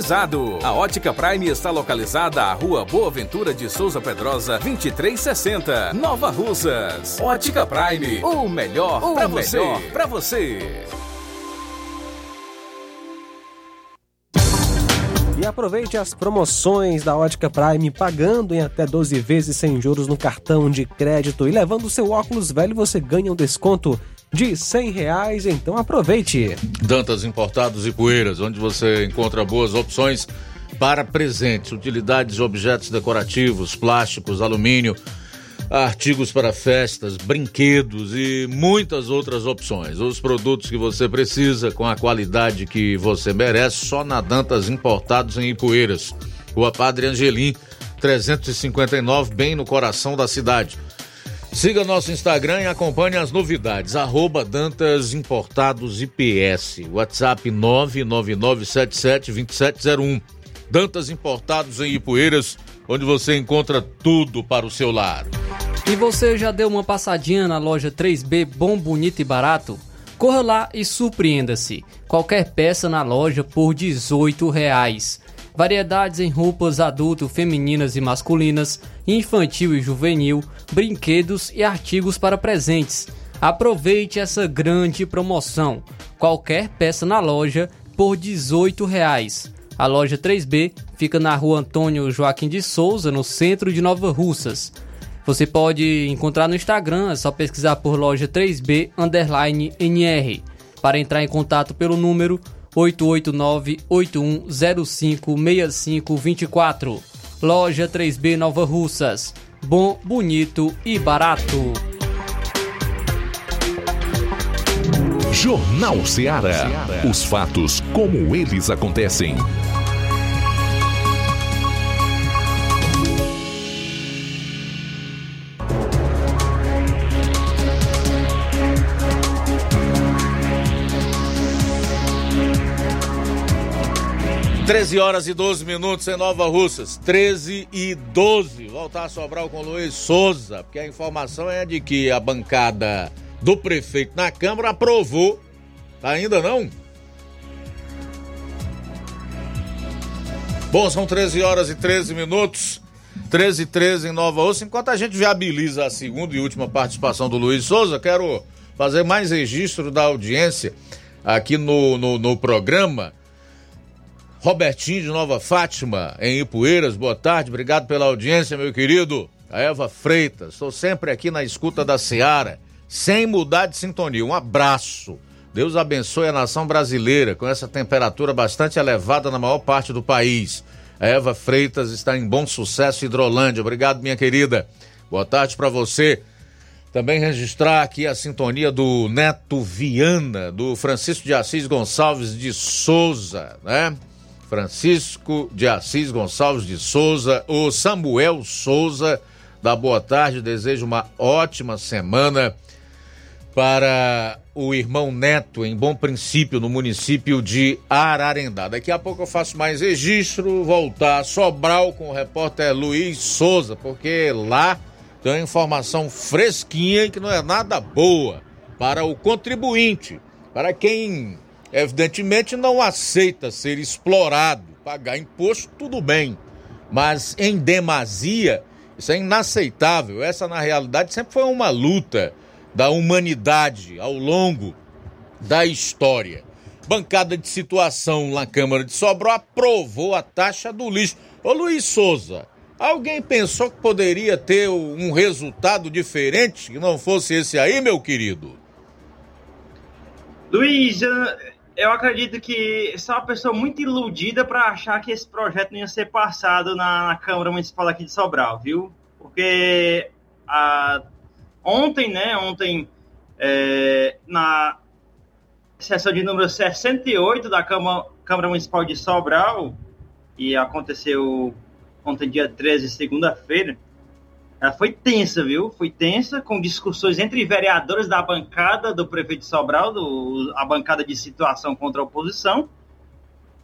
A Ótica Prime está localizada à Rua Boa Ventura de Souza Pedrosa, 2360, Nova Russas. Ótica Prime, o melhor para você. Pra você. E aproveite as promoções da Ótica Prime, pagando em até 12 vezes sem juros no cartão de crédito e levando o seu óculos velho, você ganha um desconto de 100 reais, então aproveite. Dantas Importados e Poeiras, onde você encontra boas opções para presentes, utilidades objetos decorativos, plásticos, alumínio, artigos para festas, brinquedos e muitas outras opções. Os produtos que você precisa com a qualidade que você merece só na Dantas Importados em Ipueiras. Rua Padre Angelim, 359, bem no coração da cidade. Siga nosso Instagram e acompanhe as novidades. Arroba Dantas Importados IPS. WhatsApp 999772701. Dantas Importados em Ipueiras, onde você encontra tudo para o seu lar. E você já deu uma passadinha na loja 3B Bom, Bonito e Barato? Corra lá e surpreenda-se. Qualquer peça na loja por 18 reais. Variedades em roupas adulto, femininas e masculinas, infantil e juvenil, brinquedos e artigos para presentes. Aproveite essa grande promoção. Qualquer peça na loja por 18 reais. A loja 3B fica na rua Antônio Joaquim de Souza, no centro de Nova Russas. Você pode encontrar no Instagram, é só pesquisar por loja 3B underline NR. Para entrar em contato pelo número 889-8105-6524. Loja 3B Nova Russas. Bom, bonito e barato. Jornal Ceará. Os fatos como eles acontecem. 13 horas e 12 minutos em Nova Russas. 13 e 12. Voltar a Sobral com Luiz Souza, porque a informação é de que a bancada do prefeito na Câmara aprovou. Ainda não? Bom, são 13 horas e 13 minutos. 13 e 13 em Nova Russa. Enquanto a gente viabiliza a segunda e última participação do Luiz Souza, quero fazer mais registro da audiência aqui no, no, no programa Robertinho de Nova Fátima, em Ipueiras, boa tarde, obrigado pela audiência, meu querido. A Eva Freitas, estou sempre aqui na escuta da Seara, sem mudar de sintonia. Um abraço. Deus abençoe a nação brasileira com essa temperatura bastante elevada na maior parte do país. A Eva Freitas está em bom sucesso Hidrolândia. Obrigado, minha querida. Boa tarde para você. Também registrar aqui a sintonia do Neto Viana, do Francisco de Assis Gonçalves de Souza, né? Francisco de Assis Gonçalves de Souza, o Samuel Souza, da Boa Tarde, desejo uma ótima semana para o irmão Neto, em Bom Princípio, no município de Ararendá. Daqui a pouco eu faço mais registro, voltar a Sobral com o repórter Luiz Souza, porque lá tem uma informação fresquinha que não é nada boa para o contribuinte, para quem evidentemente não aceita ser explorado, pagar imposto, tudo bem, mas em demasia, isso é inaceitável. Essa, na realidade, sempre foi uma luta da humanidade ao longo da história. Bancada de situação na Câmara de Sobral aprovou a taxa do lixo. Ô Luiz Souza, alguém pensou que poderia ter um resultado diferente que não fosse esse aí, meu querido? Luiz, eu acredito que sou uma pessoa muito iludida para achar que esse projeto não ia ser passado na, na Câmara Municipal aqui de Sobral, viu? Porque a, ontem, né, ontem, é, na sessão de número 68 da Câmara, Câmara Municipal de Sobral, e aconteceu ontem, dia 13, segunda-feira, ela foi tensa, viu? Foi tensa, com discussões entre vereadores da bancada do prefeito Sobral, do, a bancada de situação contra a oposição.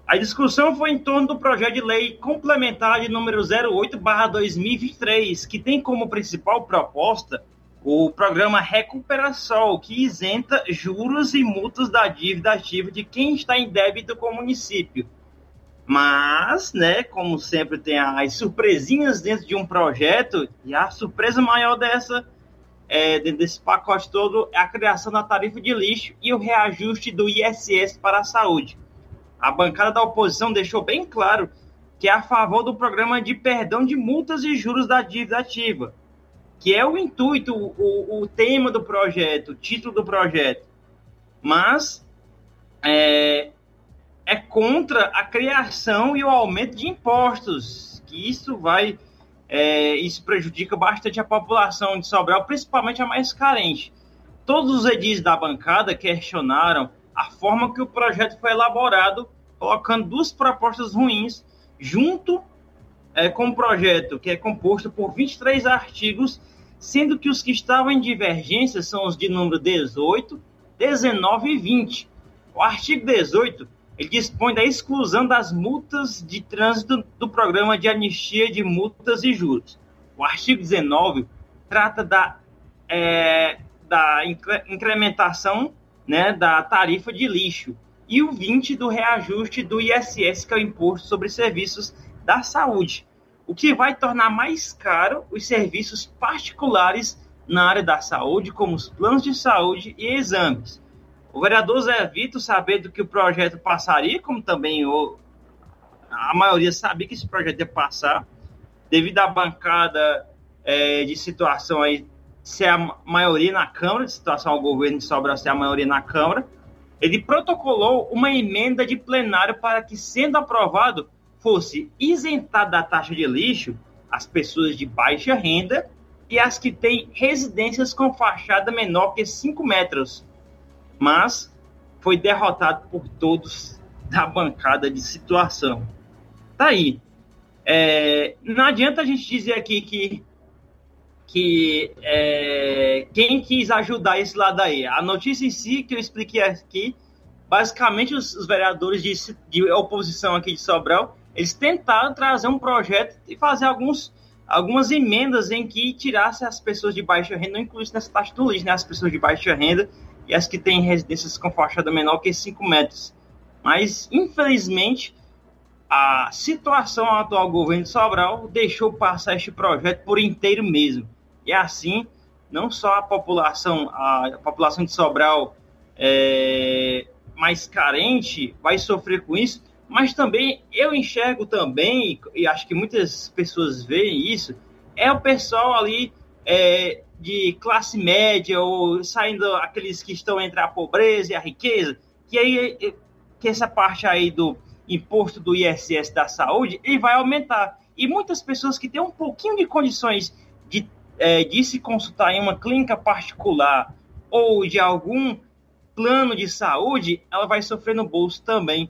A discussão foi em torno do projeto de lei complementar de número 08/2023, que tem como principal proposta o programa Recuperação, que isenta juros e multas da dívida ativa de quem está em débito com o município. Mas, né, como sempre tem as surpresinhas dentro de um projeto, e a surpresa maior dessa, é, desse pacote todo, é a criação da tarifa de lixo e o reajuste do ISS para a saúde. A bancada da oposição deixou bem claro que é a favor do programa de perdão de multas e juros da dívida ativa, que é o intuito, o, o tema do projeto, o título do projeto. Mas é, é contra a criação e o aumento de impostos, que isso vai é, isso prejudica bastante a população de Sobral, principalmente a mais carente. Todos os edis da bancada questionaram a forma que o projeto foi elaborado, colocando duas propostas ruins junto é, com o projeto, que é composto por 23 artigos, sendo que os que estavam em divergência são os de número 18, 19 e 20. O artigo 18 ele dispõe da exclusão das multas de trânsito do programa de anistia de multas e juros. O artigo 19 trata da, é, da incrementação né, da tarifa de lixo e o 20 do reajuste do ISS, que é o Imposto sobre Serviços da Saúde, o que vai tornar mais caro os serviços particulares na área da saúde, como os planos de saúde e exames. O vereador Zé Vitor, sabendo que o projeto passaria, como também o, a maioria sabia que esse projeto ia passar, devido à bancada é, de situação aí ser a maioria na Câmara, de situação ao governo de Sobral ser a maioria na Câmara, ele protocolou uma emenda de plenário para que, sendo aprovado, fosse isentar da taxa de lixo as pessoas de baixa renda e as que têm residências com fachada menor que 5 metros, mas foi derrotado por todos da bancada de situação. Tá aí. É, não adianta a gente dizer aqui que, que é, quem quis ajudar esse lado aí. A notícia em si, que eu expliquei aqui, basicamente os, os vereadores de, de, oposição aqui de Sobral, eles tentaram trazer um projeto e fazer alguns, algumas emendas em que tirasse as pessoas de baixa renda, não incluísse nessa taxa do lixo, né, as pessoas de baixa renda, e as que têm residências com fachada menor que 5 metros. Mas, infelizmente, a situação atual do governo de Sobral deixou passar este projeto por inteiro mesmo. E assim, não só a população, a, população de Sobral é, mais carente vai sofrer com isso, mas também eu enxergo também, e acho que muitas pessoas veem isso, é o pessoal ali é, de classe média ou saindo aqueles que estão entre a pobreza e a riqueza, que aí que essa parte aí do imposto do ISS da saúde ele vai aumentar. E muitas pessoas que têm um pouquinho de condições de, é, de se consultar em uma clínica particular ou de algum plano de saúde, ela vai sofrer no bolso também.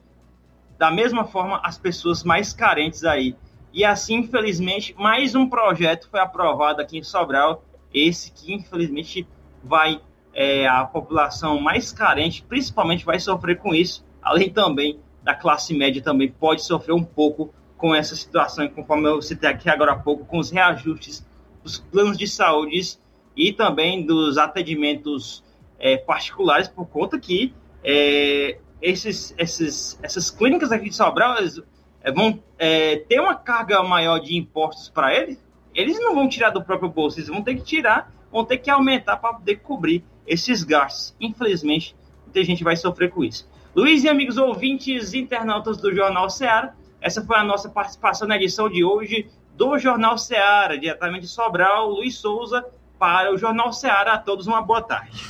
Da mesma forma, as pessoas mais carentes aí. E assim, infelizmente, mais um projeto foi aprovado aqui em Sobral esse que infelizmente vai é, a população mais carente, principalmente vai sofrer com isso, além também da classe média também pode sofrer um pouco com essa situação, conforme eu citei aqui agora há pouco, com os reajustes dos planos de saúde e também dos atendimentos é, particulares, por conta que é, esses, esses, essas clínicas aqui de Sobral eles, é, vão é, ter uma carga maior de impostos para eles, eles não vão tirar do próprio bolso, eles vão ter que tirar, vão ter que aumentar para poder cobrir esses gastos. Infelizmente, muita gente vai sofrer com isso. Luiz e amigos ouvintes, internautas do Jornal Ceará, essa foi a nossa participação na edição de hoje do Jornal Ceará, diretamente de Sobral, Luiz Souza, para o Jornal Ceará. A todos uma boa tarde.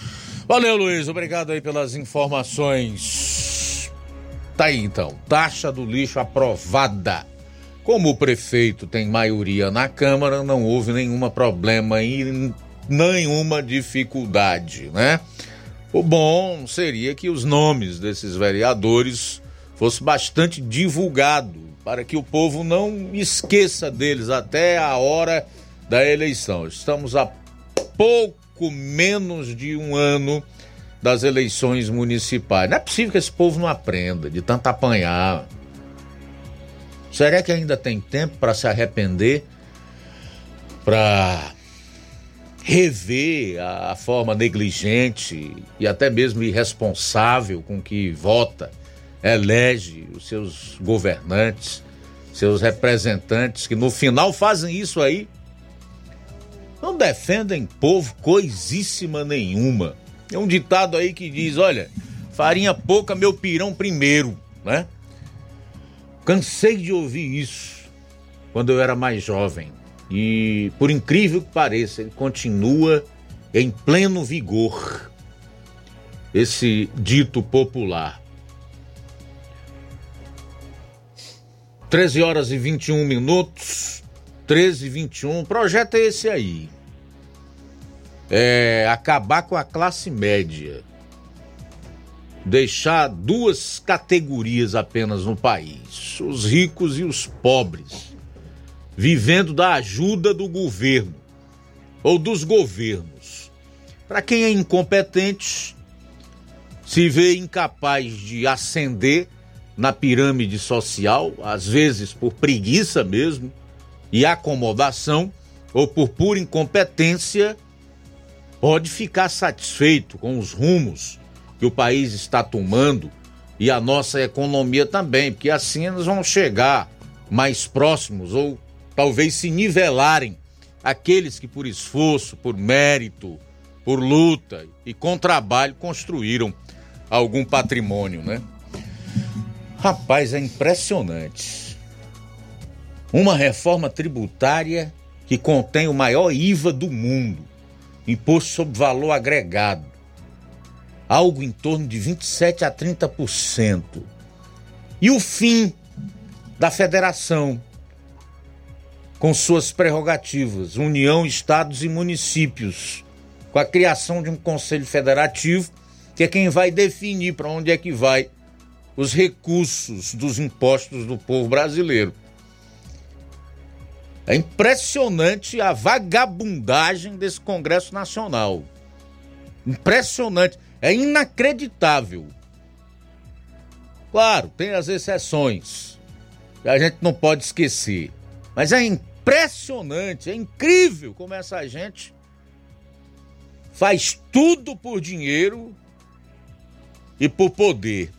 Valeu, Luiz. Obrigado aí pelas informações. Tá aí então. Taxa do lixo aprovada como o prefeito tem maioria na Câmara, não houve nenhum problema e nenhuma dificuldade, né? O bom seria que os nomes desses vereadores fossem bastante divulgados para que o povo não esqueça deles até a hora da eleição. Estamos a pouco menos de um ano das eleições municipais. Não é possível que esse povo não aprenda de tanto apanhar, Será que ainda tem tempo para se arrepender? Para rever a, forma negligente e até mesmo irresponsável com que vota, elege os seus governantes, seus representantes, que no final fazem isso aí, não defendem povo coisíssima nenhuma. É um ditado aí que diz: olha, farinha pouca, meu pirão primeiro, né? Cansei de ouvir isso quando eu era mais jovem. E, por incrível que pareça, ele continua em pleno vigor. Esse dito popular. 13 horas e 21 minutos. 13 e 21. O projeto é esse aí. É acabar com a classe média. Deixar duas categorias apenas no país: os ricos e os pobres, vivendo da ajuda do governo ou dos governos. Para quem é incompetente, se vê incapaz de ascender na pirâmide social, às vezes por preguiça mesmo e acomodação, ou por pura incompetência, pode ficar satisfeito com os rumos que o país está tomando e a nossa economia também, porque assim eles vão chegar mais próximos ou talvez se nivelarem aqueles que por esforço, por mérito, por luta e com trabalho construíram algum patrimônio, né? Rapaz, é impressionante. Uma reforma tributária que contém o maior IVA do mundo, imposto sobre valor agregado, algo em torno de 27 a 30%. E o fim da federação, com suas prerrogativas, União, Estados e municípios, com a criação de um Conselho Federativo, que é quem vai definir para onde é que vai os recursos dos impostos do povo brasileiro. É impressionante a vagabundagem desse Congresso Nacional. Impressionante, é inacreditável. Claro, tem as exceções, que a gente não pode esquecer. Mas é impressionante, é incrível como essa gente faz tudo por dinheiro e por poder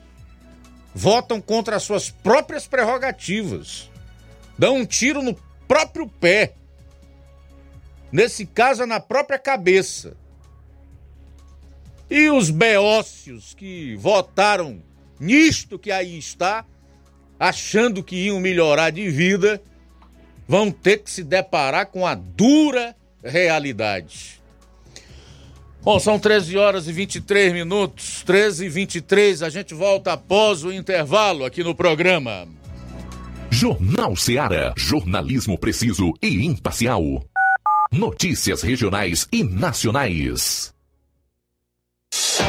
votam contra as suas próprias prerrogativas, dão um tiro no próprio pé, nesse caso é na própria cabeça. E os beócios que votaram nisto que aí está, achando que iam melhorar de vida, vão ter que se deparar com a dura realidade. Bom, são 13 horas e 23 minutos, 13 e 23, a gente volta após o intervalo aqui no programa. Jornal Seara, jornalismo preciso e imparcial. Notícias regionais e nacionais.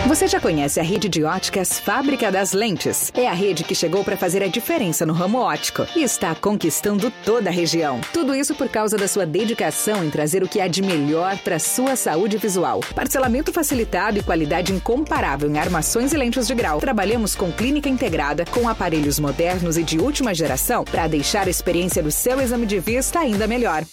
Você já conhece a rede de óticas Fábrica das Lentes? É a rede que chegou para fazer a diferença no ramo óptico e está conquistando toda a região. Tudo isso por causa da sua dedicação em trazer o que há de melhor para sua saúde visual. Parcelamento facilitado e qualidade incomparável em armações e lentes de grau. Trabalhamos com clínica integrada, com aparelhos modernos e de última geração para deixar a experiência do seu exame de vista ainda melhor.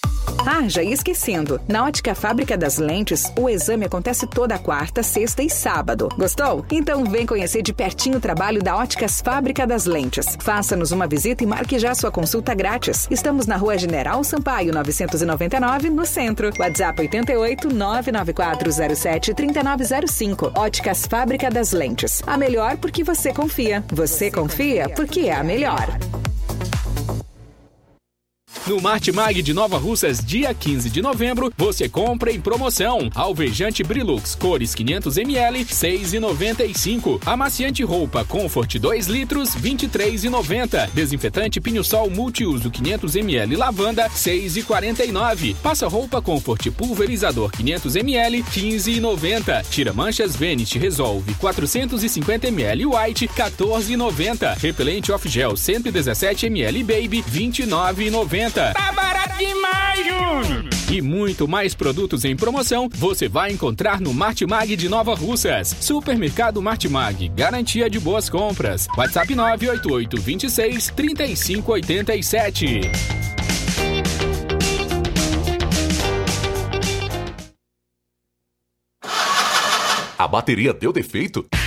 Ah, já ia esquecendo. Na Ótica Fábrica das Lentes, o exame acontece toda quarta, sexta e sábado. Gostou? Então vem conhecer de pertinho o trabalho da Óticas Fábrica das Lentes. Faça-nos uma visita e marque já sua consulta grátis. Estamos na Rua General Sampaio, 999, no centro. WhatsApp 88 99407 3905. Óticas Fábrica das Lentes. A melhor porque você confia. Você confia porque é a melhor. No Martimag de Nova Russas, dia 15 de novembro, você compra em promoção. Alvejante Brilux, cores 500ml, 6,95. Amaciante roupa Comfort 2 litros, 23,90. Desinfetante Pinho-Sol multiuso 500ml lavanda, 6,49. Passa roupa Comfort pulverizador 500ml, 15,90. Tira manchas Venit Resolve 450ml White, 14,90. Repelente Off Gel 117ml Baby, 29,90. Tá barato demais, Júnior! E muito mais produtos em promoção você vai encontrar no Martimag de Nova Russas. Supermercado Martimag, garantia de boas compras. WhatsApp 988 26 3587. A bateria deu defeito?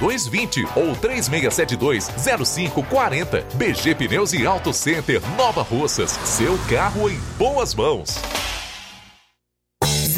3220 ou 3672 0540. BG Pneus e Auto Center Nova Russas. Seu carro em boas mãos.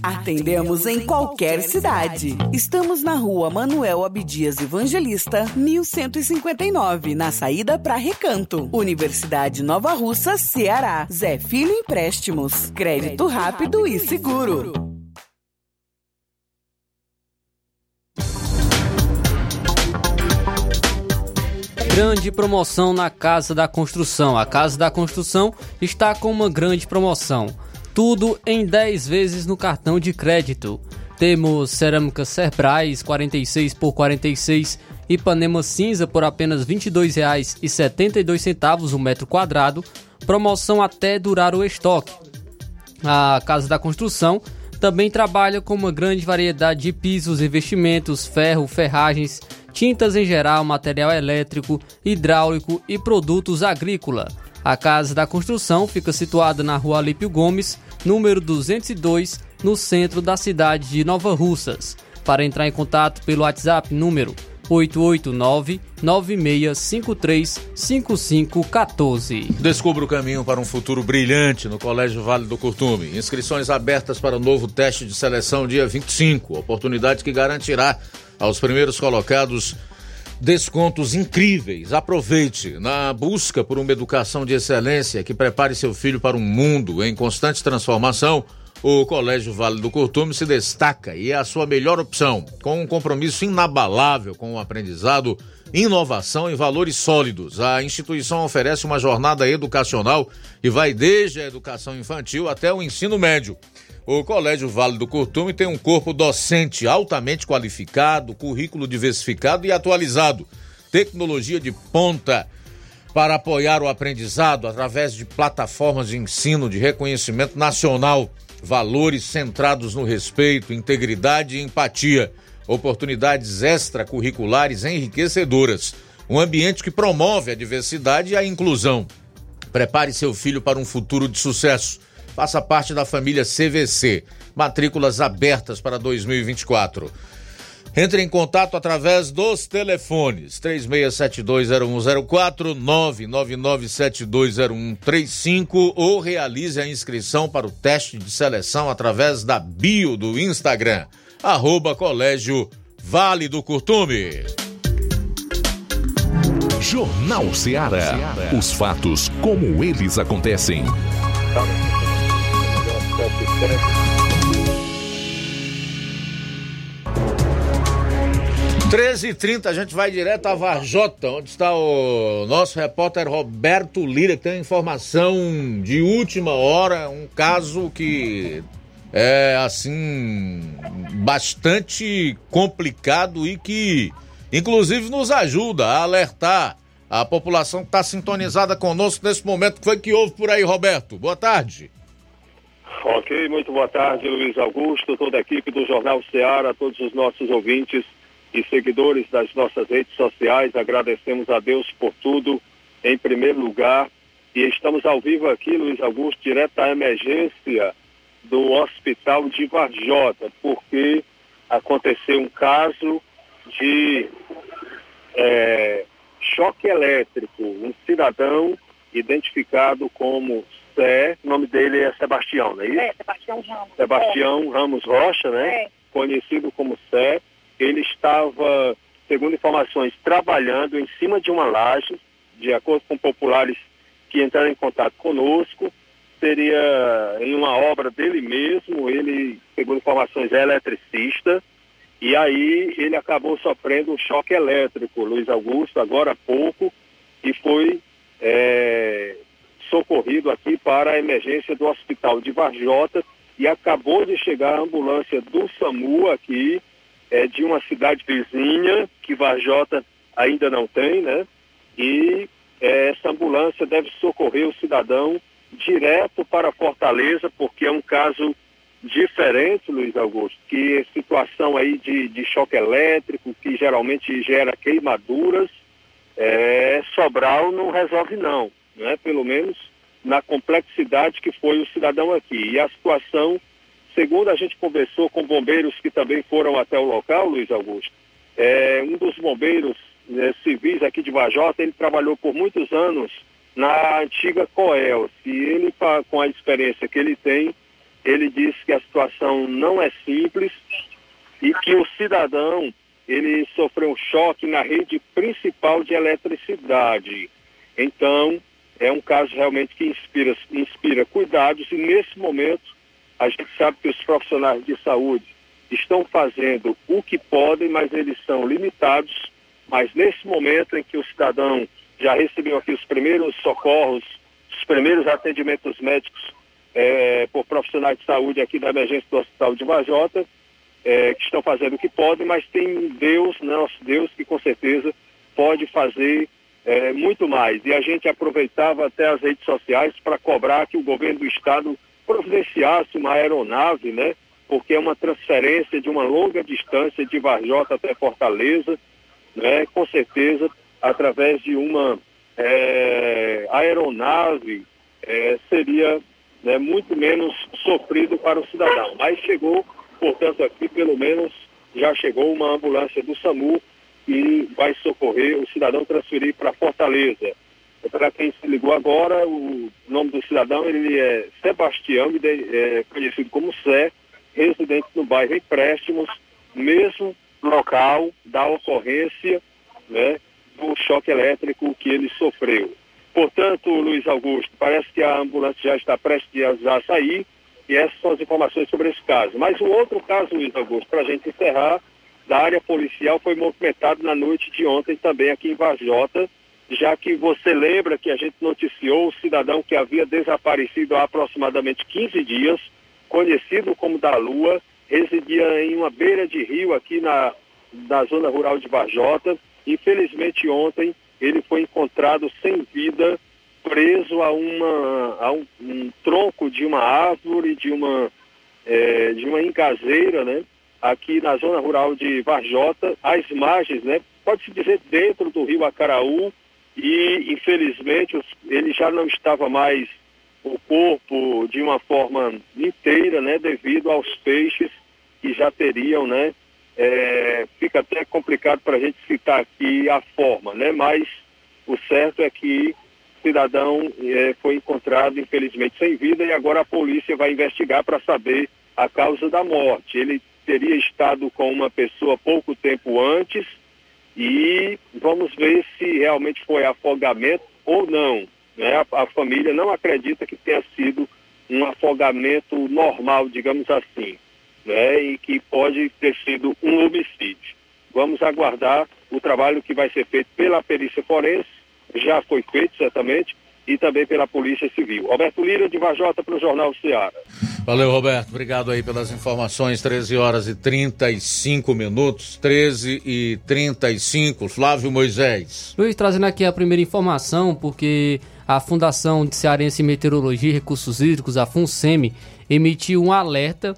Atendemos em qualquer cidade. Estamos na rua Manuel Abdias Evangelista, 1159, na saída para Recanto. Universidade Nova Russa, Ceará. Zé Filho Empréstimos. Crédito rápido e seguro. Grande promoção na Casa da Construção. A Casa da Construção está com uma grande promoção. Tudo em 10 vezes no cartão de crédito. Temos cerâmica Cerbrais 46 por 46, Ipanema cinza por apenas R$ 22,72 o metro quadrado. Promoção até durar o estoque. A Casa da Construção também trabalha com uma grande variedade de pisos, revestimentos, ferro, ferragens, tintas em geral, material elétrico, hidráulico e produtos agrícola. A Casa da Construção fica situada na rua Alípio Gomes, número 202, no centro da cidade de Nova Russas. Para entrar em contato pelo WhatsApp número 889-9653-5514. Descubra o caminho para um futuro brilhante no Colégio Vale do Curtume. Inscrições abertas para o novo teste de seleção dia 25. Oportunidade que garantirá aos primeiros colocados descontos incríveis. Aproveite na busca por uma educação de excelência que prepare seu filho para um mundo em constante transformação. O Colégio Vale do Curtume se destaca e é a sua melhor opção, com um compromisso inabalável com o aprendizado, inovação e valores sólidos. A instituição oferece uma jornada educacional que vai desde a educação infantil até o ensino médio. O Colégio Vale do Curtume tem um corpo docente altamente qualificado, currículo diversificado e atualizado, tecnologia de ponta para apoiar o aprendizado através de plataformas de ensino de reconhecimento nacional, valores centrados no respeito, integridade e empatia, oportunidades extracurriculares enriquecedoras, um ambiente que promove a diversidade e a inclusão. Prepare seu filho para um futuro de sucesso. Faça parte da família CVC. Matrículas abertas para 2024. Entre em contato através dos telefones 36720104, 999720135 ou realize a inscrição para o teste de seleção através da bio do Instagram, arroba Colégio Vale do Curtume. Jornal Ceará. Os fatos como eles acontecem. 13h30, a gente vai direto a Varjota, onde está o nosso repórter Roberto Lira, que tem informação de última hora, um caso que é, assim, bastante complicado e que, inclusive, nos ajuda a alertar a população que está sintonizada conosco nesse momento. O que foi que houve por aí, Roberto? Boa tarde. Ok, muito boa tarde, Luiz Augusto, toda a equipe do Jornal Ceará, todos os nossos ouvintes e seguidores das nossas redes sociais. Agradecemos a Deus por tudo, em primeiro lugar. E estamos ao vivo aqui, Luiz Augusto, direto da emergência do Hospital de Varjota, porque aconteceu um caso de é, choque elétrico. Um cidadão identificado como Sé, o nome dele é Sebastião, não é isso? É, Sebastião Ramos. Sebastião é. Ramos Rocha, né? É. Conhecido como Sé. Ele estava segundo informações, trabalhando em cima de uma laje, de acordo com populares que entraram em contato conosco. Seria em uma obra dele mesmo, ele, segundo informações, é eletricista. E aí ele acabou sofrendo um choque elétrico, Luiz Augusto, agora há pouco, e foi é, socorrido aqui para a emergência do hospital de Varjota e acabou de chegar a ambulância do SAMU aqui, é, de uma cidade vizinha, que Varjota ainda não tem, né? E é, essa ambulância deve socorrer o cidadão direto para Fortaleza, porque é um caso diferente, Luiz Augusto, que situação aí de, de choque elétrico, que geralmente gera queimaduras, é, Sobral não resolve não, né? pelo menos na complexidade que foi o cidadão aqui. E a situação, segundo a gente conversou com bombeiros que também foram até o local, Luiz Augusto, é, um dos bombeiros né, civis aqui de Vajota, ele trabalhou por muitos anos na antiga Coel. E ele, com a experiência que ele tem, ele disse que a situação não é simples e que o cidadão ele sofreu um choque na rede principal de eletricidade. Então, é um caso realmente que inspira, inspira cuidados e nesse momento a gente sabe que os profissionais de saúde estão fazendo o que podem, mas eles são limitados. Mas nesse momento em que o cidadão já recebeu aqui os primeiros socorros, os primeiros atendimentos médicos é, por profissionais de saúde aqui da emergência do Hospital de Vajota, é, que estão fazendo o que podem, mas tem Deus, nosso Deus, que com certeza pode fazer é, muito mais. E a gente aproveitava até as redes sociais para cobrar que o governo do estado providenciasse uma aeronave, né? Porque é uma transferência de uma longa distância de Varjota até Fortaleza, né? Com certeza, através de uma é, aeronave, é, seria né, muito menos sofrido para o cidadão. Mas chegou Portanto, aqui pelo menos já chegou uma ambulância do SAMU que vai socorrer o cidadão transferir para Fortaleza. Para quem se ligou agora, o nome do cidadão ele é Sebastião, é conhecido como Sé, residente no bairro Empréstimos, mesmo local da ocorrência né, do choque elétrico que ele sofreu. Portanto, Luiz Augusto, parece que a ambulância já está prestes a sair e essas são as informações sobre esse caso. Mas o outro caso, Luiz Augusto, para a gente encerrar, da área policial foi movimentado na noite de ontem também aqui em Vajota, já que você lembra que a gente noticiou o cidadão que havia desaparecido há aproximadamente 15 dias, conhecido como da Lua, residia em uma beira de rio aqui na, na zona rural de Vajota. Infelizmente ontem ele foi encontrado sem vida preso a, uma, a um, um tronco de uma árvore, de uma, é, de uma encaseira, né? Aqui na zona rural de Varjota, às margens, né? Pode-se dizer dentro do rio Acaraú e, infelizmente, ele já não estava mais o corpo de uma forma inteira, né? Devido aos peixes que já teriam, né? É, fica até complicado para a gente citar aqui a forma, né? Mas o certo é que cidadão eh, foi encontrado, infelizmente, sem vida e agora a polícia vai investigar para saber a causa da morte. Ele teria estado com uma pessoa pouco tempo antes e vamos ver se realmente foi afogamento ou não. Né? A, a família não acredita que tenha sido um afogamento normal, digamos assim, né? e que pode ter sido um homicídio. Vamos aguardar o trabalho que vai ser feito pela perícia forense já foi feito, certamente, e também pela Polícia Civil. Roberto Lira, de Vajota, para o Jornal Ceará. Valeu, Roberto. Obrigado aí pelas informações. 13 horas e 35 minutos. 13 e 35. Flávio Moisés. Luiz, trazendo aqui a primeira informação, porque a Fundação de Cearense Meteorologia e Recursos Hídricos, a FUNSEMI, emitiu um alerta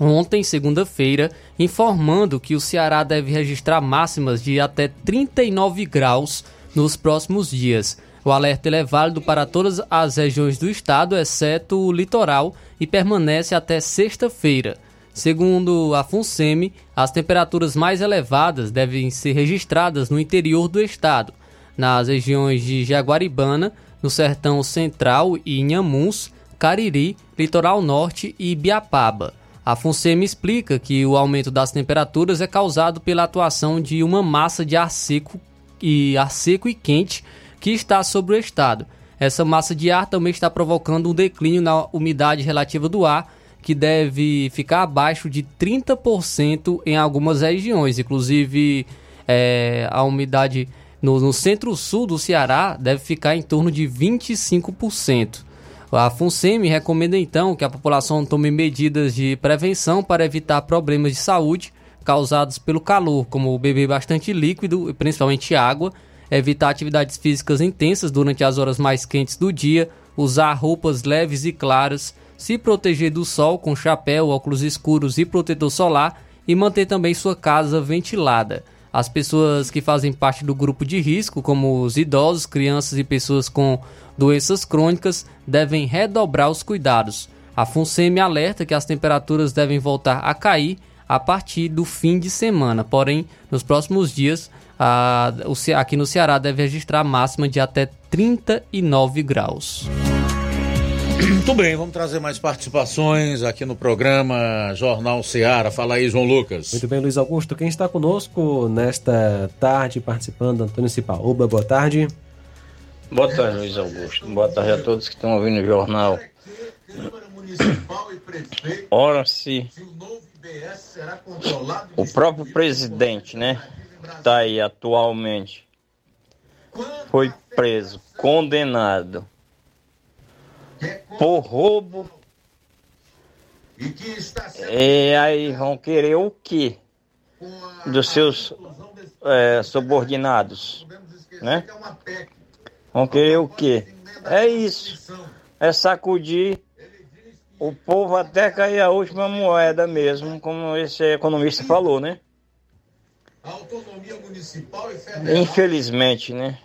ontem, segunda-feira, informando que o Ceará deve registrar máximas de até 39 graus nos próximos dias. O alerta é válido para todas as regiões do estado, exceto o litoral, e permanece até sexta-feira. Segundo a FUNSEMI, as temperaturas mais elevadas devem ser registradas no interior do estado, nas regiões de Jaguaribana, no Sertão Central e Inhamuns, Cariri, Litoral Norte e Biapaba. A FUNSEMI explica que o aumento das temperaturas é causado pela atuação de uma massa de ar seco e ar seco e quente que está sobre o estado. Essa massa de ar também está provocando um declínio na umidade relativa do ar, que deve ficar abaixo de 30% em algumas regiões. Inclusive, é, a umidade no, no centro-sul do Ceará deve ficar em torno de 25%. A FUNSEMI recomenda então que a população tome medidas de prevenção para evitar problemas de saúde causados pelo calor, como beber bastante líquido, principalmente água, evitar atividades físicas intensas durante as horas mais quentes do dia, usar roupas leves e claras, se proteger do sol com chapéu, óculos escuros e protetor solar e manter também sua casa ventilada. As pessoas que fazem parte do grupo de risco, como os idosos, crianças e pessoas com doenças crônicas, devem redobrar os cuidados. A FUNSEMI alerta que as temperaturas devem voltar a cair a partir do fim de semana, porém, nos próximos dias, a, o, aqui no Ceará deve registrar máxima de até 39 graus. Muito bem, vamos trazer mais participações aqui no programa Jornal Ceará. Fala aí, João Lucas. Muito bem, Luiz Augusto. Quem está conosco nesta tarde participando, Antônio Cipaúba, boa tarde. Boa tarde, Luiz Augusto. Boa tarde a todos que estão ouvindo o jornal. Ora, se o próprio presidente, né, está aí atualmente, foi preso, condenado por roubo. E aí vão querer o quê? Dos seus é, subordinados, né? Vão querer o quê? É isso. É sacudir o povo até cair a última moeda mesmo, como esse economista falou, né? Infelizmente, né?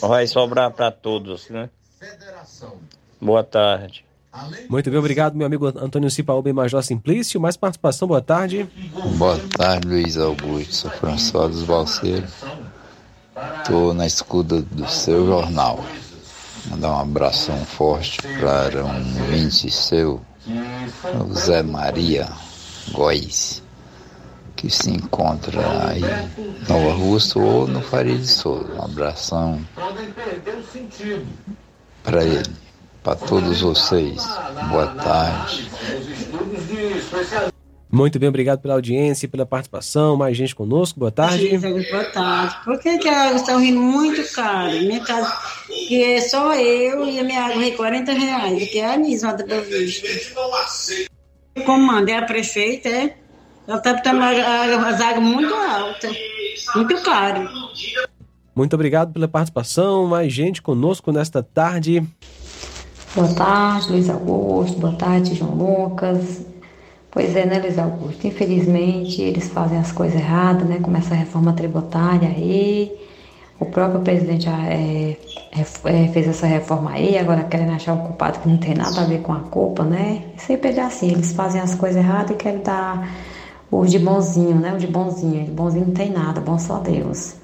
Vai sobrar para todos, né? Boa tarde. Muito bem, obrigado, meu amigo Antônio Cipaúba e Major Simplício. Mais participação, boa tarde. Boa tarde, Luiz Augusto. Sou François dos Balseiros. Estou na escuta do seu jornal. Mandar um abração forte para um vinte seu, o Zé Maria Góes, que se encontra aí em Nova Russo ou no Faria de Souza. Um abração para ele, para todos vocês. Boa tarde. Muito bem, obrigado pela audiência e pela participação. Mais gente conosco, boa tarde. Boa tarde. Por que, que a água está rindo muito caro? Minha casa, que é só eu e a minha água é 40 reais, que é a mesma da Boa Vista. O comando é a prefeita, é? Ela está botando as águas muito altas, muito caro. Muito obrigado pela participação. Mais gente conosco nesta tarde. Boa tarde, Luiz Augusto. Boa tarde, João Lucas. Pois é, né, Luiz Augusto? Infelizmente, eles fazem as coisas erradas, né? Começa a reforma tributária aí. O próprio presidente é, é, fez essa reforma aí, agora querem achar um culpado que não tem nada a ver com a culpa, né? Sempre é assim, eles fazem as coisas erradas e querem dar o de bonzinho, né? O de bonzinho. De bonzinho não tem nada, bom só Deus.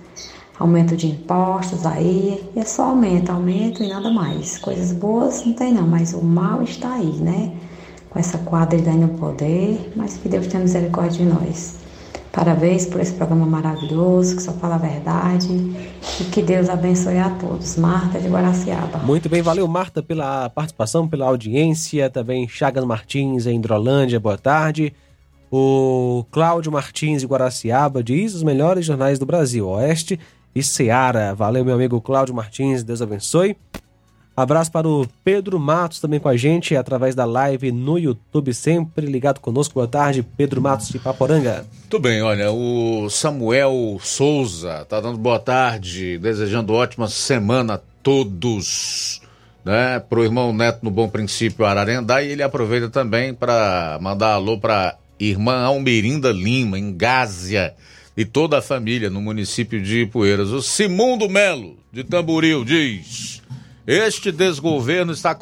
Aumento de impostos aí, é só aumento, aumento e nada mais. Coisas boas não tem não, mas o mal está aí, né? com essa quadrilha no poder, mas que Deus tenha misericórdia de nós. Parabéns por esse programa maravilhoso, que só fala a verdade e que Deus abençoe a todos. Marta de Guaraciaba. Muito bem, valeu Marta pela participação, pela audiência, também Chagas Martins em Hidrolândia, boa tarde. O Cláudio Martins de Guaraciaba diz os melhores jornais do Brasil, Oeste e Seara. Valeu meu amigo Cláudio Martins, Deus abençoe. Abraço para o Pedro Matos também com a gente através da live no YouTube, sempre ligado conosco. Boa tarde, Pedro Matos de Paporanga. Muito bem, olha, o Samuel Souza tá dando boa tarde, desejando ótima semana a todos, né? Pro irmão Neto no Bom Princípio Ararendá e ele aproveita também para mandar alô para irmã Almerinda Lima, em Gásia, e toda a família no município de Ipueiras. O Simundo Melo, de Tamboril, diz... Este desgoverno está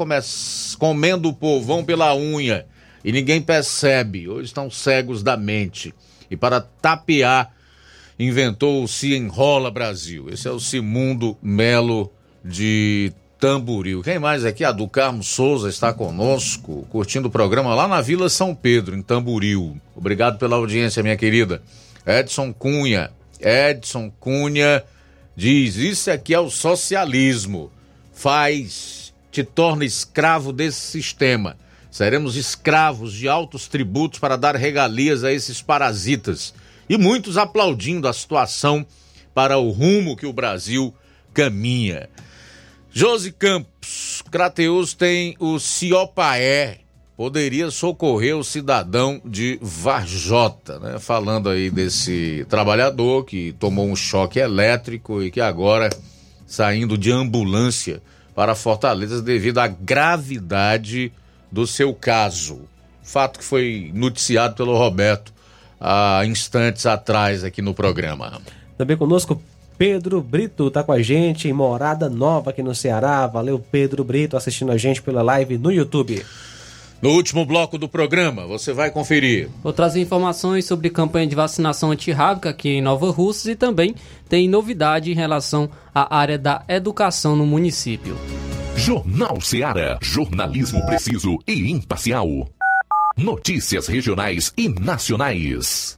comendo o povão pela unha e ninguém percebe. Hoje estão cegos da mente. E para tapear, inventou o Se Enrola Brasil. Esse é o Simundo Melo de Tamboril. Quem mais aqui? A do Carmo Souza está conosco, curtindo o programa lá na Vila São Pedro, em Tamboril. Obrigado pela audiência, minha querida. Edson Cunha. Edson Cunha diz: Isso aqui é o socialismo. Faz, te torna escravo desse sistema. Seremos escravos de altos tributos para dar regalias a esses parasitas. E muitos aplaudindo a situação para o rumo que o Brasil caminha. Josi Campos, Crateus tem o Ciopaé, poderia socorrer o cidadão de Varjota, né? Falando aí desse trabalhador que tomou um choque elétrico e que agora saindo de ambulância para Fortaleza devido à gravidade do seu caso. Fato que foi noticiado pelo Roberto há instantes atrás aqui no programa. Também conosco Pedro Brito tá com a gente em Morada Nova aqui no Ceará. Valeu, Pedro Brito, assistindo a gente pela live no YouTube. No último bloco do programa, você vai conferir. Vou trazer informações sobre campanha de vacinação antirrábica aqui em Nova Russas e também tem novidade em relação à área da educação no município. Jornal Ceará, jornalismo preciso e imparcial. Notícias regionais e nacionais.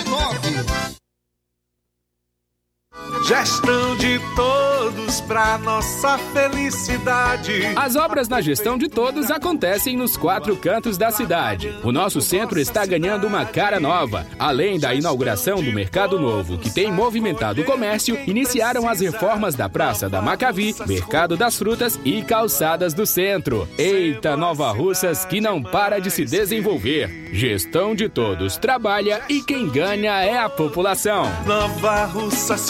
Gestão de todos para nossa felicidade. As obras na gestão de todos acontecem nos quatro cantos da cidade. O nosso centro está ganhando uma cara nova. Além da inauguração do Mercado Novo, que tem movimentado o comércio, iniciaram as reformas da Praça da Macavi, Mercado das Frutas e Calçadas do Centro. Eita, Nova Russas que não para de se desenvolver. Gestão de todos trabalha e quem ganha é a população. Nova Russas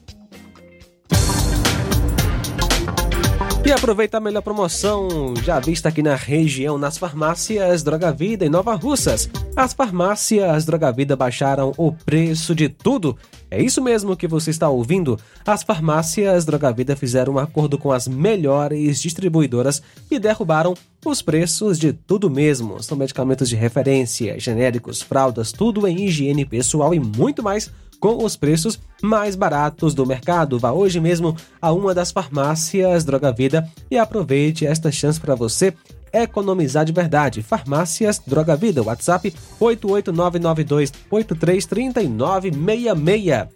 E aproveita a melhor promoção já vista aqui na região, nas farmácias Droga Vida em Nova Russas. As farmácias Droga Vida baixaram o preço de tudo. É isso mesmo que você está ouvindo. As farmácias Droga Vida fizeram um acordo com as melhores distribuidoras e derrubaram os preços de tudo mesmo. São medicamentos de referência, genéricos, fraldas, tudo em higiene pessoal e muito mais com os preços mais baratos do mercado. Vá hoje mesmo a uma das farmácias Droga Vida e aproveite esta chance para você economizar de verdade. Farmácias Droga Vida, WhatsApp 88992833966.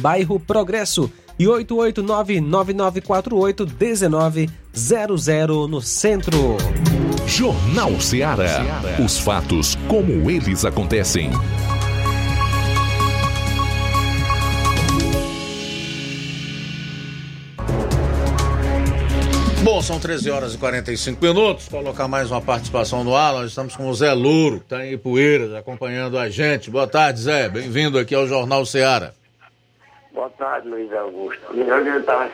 Bairro Progresso e 88999481900 no centro. Jornal Ceará. Os fatos como eles acontecem. Bom, são 13 horas e 45 minutos. Colocar mais uma participação no ar. Nós estamos com o Zé Louro, que está em Ipueiras, acompanhando a gente. Boa tarde, Zé. Bem-vindo aqui ao Jornal Seara. Boa tarde, Luiz Augusto. Eu estava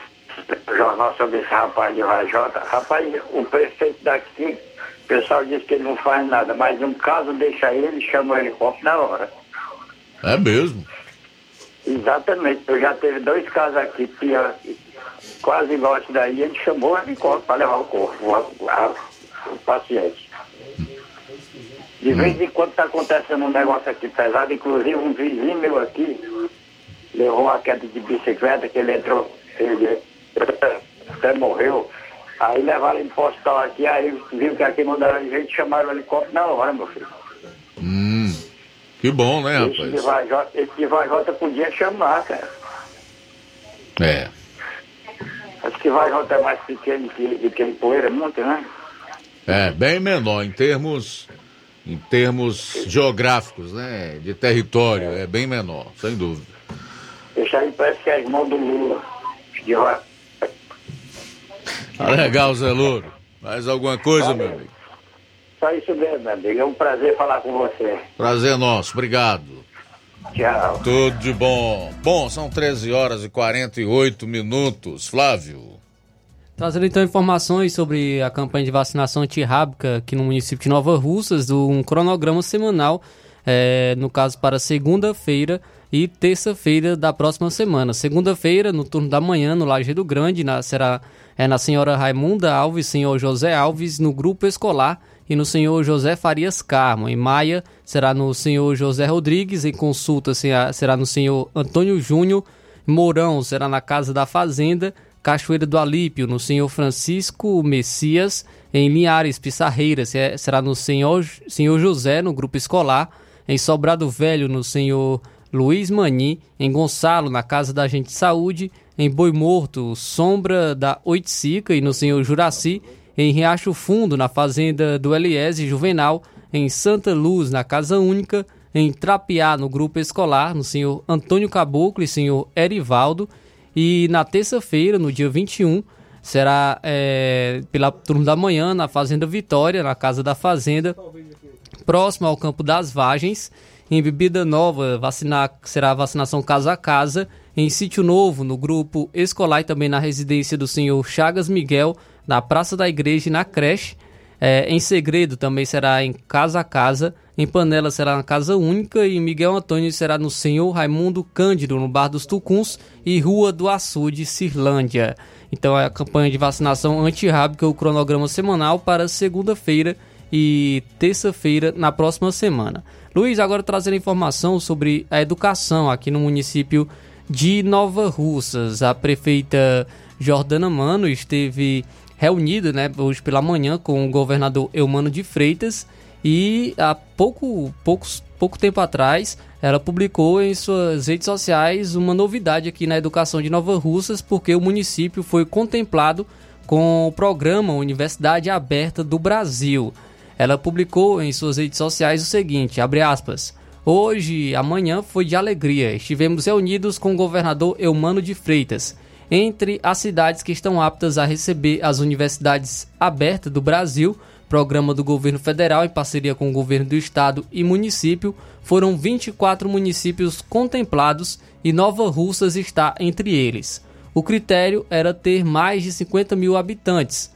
no jornal sobre esse rapaz de Rajota. Rapaz, o prefeito daqui, o pessoal diz que ele não faz nada, mas no caso deixa ele, chama o helicóptero na hora. É mesmo? Exatamente. Eu já teve dois casos aqui, pior, quase esse daí, ele chamou o helicóptero para levar o corpo, o, a- o paciente. De vez em quando está acontecendo um negócio aqui pesado, inclusive um vizinho meu aqui levou uma queda de bicicleta que ele entrou, ele até morreu. Aí levaram ele para o hospital aqui, aí viu que aqui não dava jeito, chamaram o helicóptero na hora, meu filho. Hum, que bom, né, Esse rapaz? Esse de Vajota podia chamar, cara. É. Acho que Vajota é mais pequeno que, que Poeira, muito, né? É, bem menor em termos em termos geográficos, né? De território, é bem menor, sem dúvida. Esse aí parece que é irmão do Lula. De. Tá legal, Zé Louro. Mais alguma coisa, meu amigo? Só isso mesmo, meu amigo. É um prazer falar com você. Prazer nosso, obrigado. Tchau. Tudo de bom. Bom, são 13 horas e 48 minutos. Flávio. Trazendo então informações sobre a campanha de vacinação antirrábica aqui no município de Nova Russas, um cronograma semanal, eh, no caso para segunda-feira e terça-feira da próxima semana. Segunda-feira, no turno da manhã, no Lajeado Grande, na, será é, na senhora Raimunda Alves, senhor José Alves, no grupo escolar, e no senhor José Farias Carmo. Em Maia, será no senhor José Rodrigues, em consulta será no senhor Antônio Júnior, Mourão. Será na Casa da Fazenda, Cachoeira do Alípio, no senhor Francisco Messias, em Linhares Pissarreira, se- será no senhor, senhor José, no grupo escolar, em Sobrado Velho, no senhor Luiz Mani, em Gonçalo, na Casa da Gente de Saúde, em Boi Morto, Sombra da Oiticica. E no senhor Juraci, em Riacho Fundo, na Fazenda do Eliese Juvenal, em Santa Luz, na Casa Única, em Trapiá, no grupo escolar, no senhor Antônio Caboclo e senhor Erivaldo, e na terça-feira, no dia 21, será é, pela turma da manhã, na Fazenda Vitória, na Casa da Fazenda, próximo ao Campo das Vagens. Em Bebida Nova, vacinar, será vacinação casa a casa. Em Sítio Novo, no grupo escolar e também na residência do senhor Chagas Miguel, na Praça da Igreja e na creche. É, em Segredo também será em Casa a Casa. Em Panela será na Casa Única. E Miguel Antônio será no Senhor Raimundo Cândido, no Bar dos Tucuns e Rua do Açude, Cirlândia. Então é a campanha de vacinação antirrábica, o cronograma semanal para segunda-feira e terça-feira na próxima semana. Luiz, agora trazendo informação sobre a educação aqui no município de Nova Russas. A prefeita Jordana Mano esteve reunida né, hoje pela manhã com o governador Eumano de Freitas e há pouco, poucos, pouco tempo atrás ela publicou em suas redes sociais uma novidade aqui na educação de Nova Russas, porque o município foi contemplado com o programa Universidade Aberta do Brasil. Ela publicou em suas redes sociais o seguinte, abre aspas, Hoje, amanhã foi de alegria. Estivemos reunidos com o governador Eumano de Freitas. Entre as cidades que estão aptas a receber as universidades abertas do Brasil, programa do governo federal em parceria com o governo do estado e município, foram 24 municípios contemplados e Nova Russas está entre eles. O critério era ter mais de 50 mil habitantes.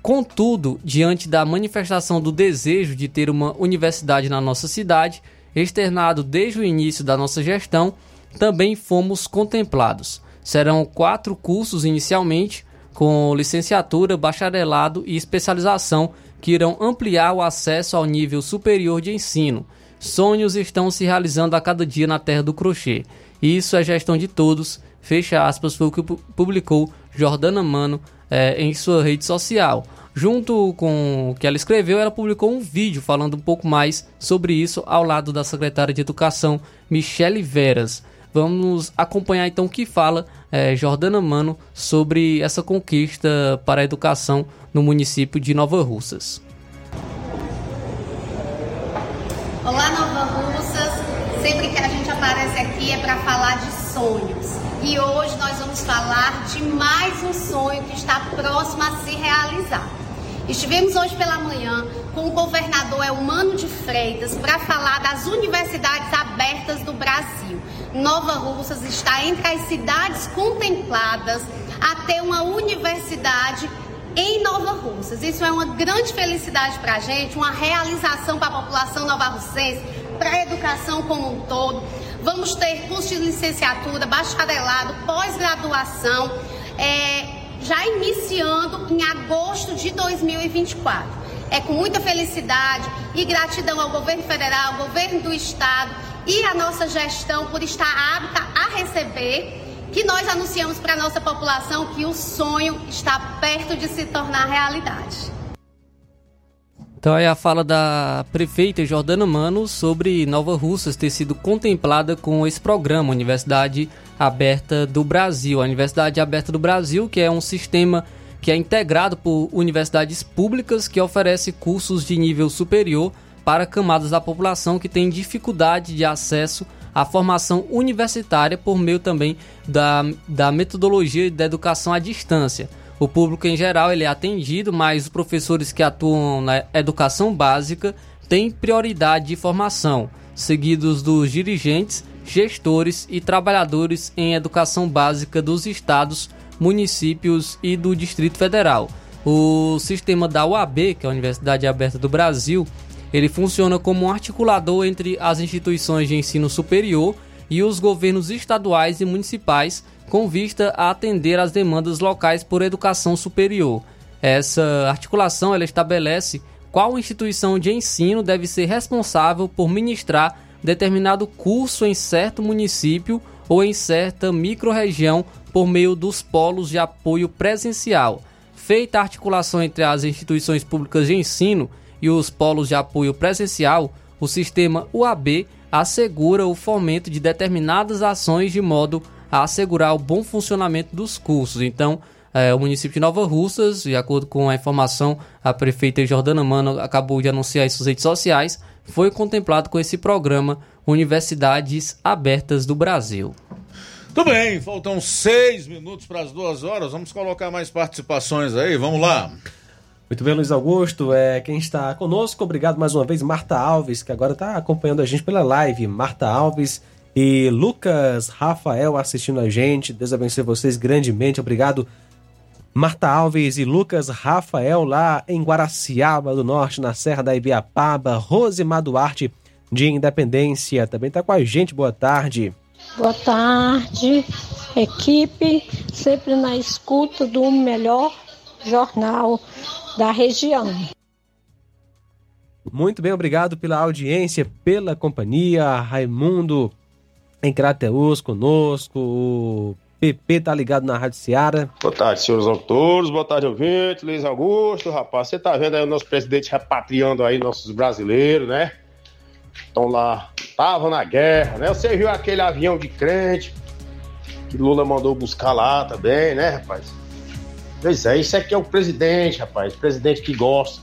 Contudo, diante da manifestação do desejo de ter uma universidade na nossa cidade, externado desde o início da nossa gestão, também fomos contemplados. Serão quatro cursos inicialmente, com licenciatura, bacharelado e especialização, que irão ampliar o acesso ao nível superior de ensino. Sonhos estão se realizando a cada dia na terra do crochê. Isso é gestão de todos. Fecha aspas, foi o que pu- publicou Jordana Mano eh, em sua rede social. Junto com o que ela escreveu, ela publicou um vídeo falando um pouco mais sobre isso ao lado da secretária de Educação, Michele Veras. Vamos acompanhar então o que fala eh, Jordana Mano sobre essa conquista para a educação no município de Nova Russas. Olá, Nova Russas. Sempre que a gente aparece aqui é para falar de sonhos. e hoje nós vamos falar de mais um sonho que está próximo a se realizar. Estivemos hoje pela manhã com o governador Elmano de Freitas para falar das universidades abertas do Brasil. Nova Russas está entre as cidades contempladas a ter uma universidade em Nova Russas. Isso é uma grande felicidade para a gente, uma realização para a população nova-russense, para a educação como um todo. Vamos ter curso de licenciatura, bacharelado, pós-graduação, é, já iniciando em agosto de 2024. É com muita felicidade e gratidão ao governo federal, ao governo do estado e à nossa gestão por estar apta a receber que nós anunciamos para a nossa população que o sonho está perto de se tornar realidade. Então é a fala da prefeita Jordana Mano sobre Nova Russas ter sido contemplada com esse programa Universidade Aberta do Brasil. A Universidade Aberta do Brasil, que é um sistema que é integrado por universidades públicas que oferece cursos de nível superior para camadas da população que têm dificuldade de acesso à formação universitária por meio também da, da metodologia da educação à distância. O público em geral ele é atendido, mas os professores que atuam na educação básica têm prioridade de formação, seguidos dos dirigentes, gestores e trabalhadores em educação básica dos estados, municípios e do Distrito Federal. O sistema da UAB, que é a Universidade Aberta do Brasil, ele funciona como um articulador entre as instituições de ensino superior e os governos estaduais e municipais com vista a atender às demandas locais por educação superior. Essa articulação ela estabelece qual instituição de ensino deve ser responsável por ministrar determinado curso em certo município ou em certa microrregião por meio dos polos de apoio presencial. Feita a articulação entre as instituições públicas de ensino e os polos de apoio presencial, o sistema UAB assegura o fomento de determinadas ações de modo a assegurar o bom funcionamento dos cursos. Então, é, o município de Nova Russas, de acordo com a informação, a prefeita Jordana Mano acabou de anunciar em suas redes sociais, foi contemplado com esse programa Universidades Abertas do Brasil. Tudo bem, faltam seis minutos para as duas horas. Vamos colocar mais participações aí, vamos lá. Muito bem, Luiz Augusto. É, quem está conosco, obrigado mais uma vez, Marta Alves, que agora está acompanhando a gente pela live. Marta Alves e Lucas Rafael assistindo a gente. Deus abençoe vocês grandemente. Obrigado, Marta Alves e Lucas Rafael, lá em Guaraciaba do Norte, na Serra da Ibiapaba. Rosemar Duarte, de Independência, também está com a gente. Boa tarde. Boa tarde, equipe. Sempre na escuta do melhor jornal da região. Muito bem, obrigado pela audiência, pela companhia. Raimundo em Crateus conosco. O PP tá ligado na Rádio Seara. Boa tarde, senhores autores. Boa tarde, ouvintes. Luiz Augusto, rapaz. Você tá vendo aí o nosso presidente repatriando aí nossos brasileiros, né? Estão lá, estavam na guerra, né? Você viu aquele avião de crente que Lula mandou buscar lá também, né, rapaz? Pois é, isso aqui é o presidente, rapaz. Presidente que gosta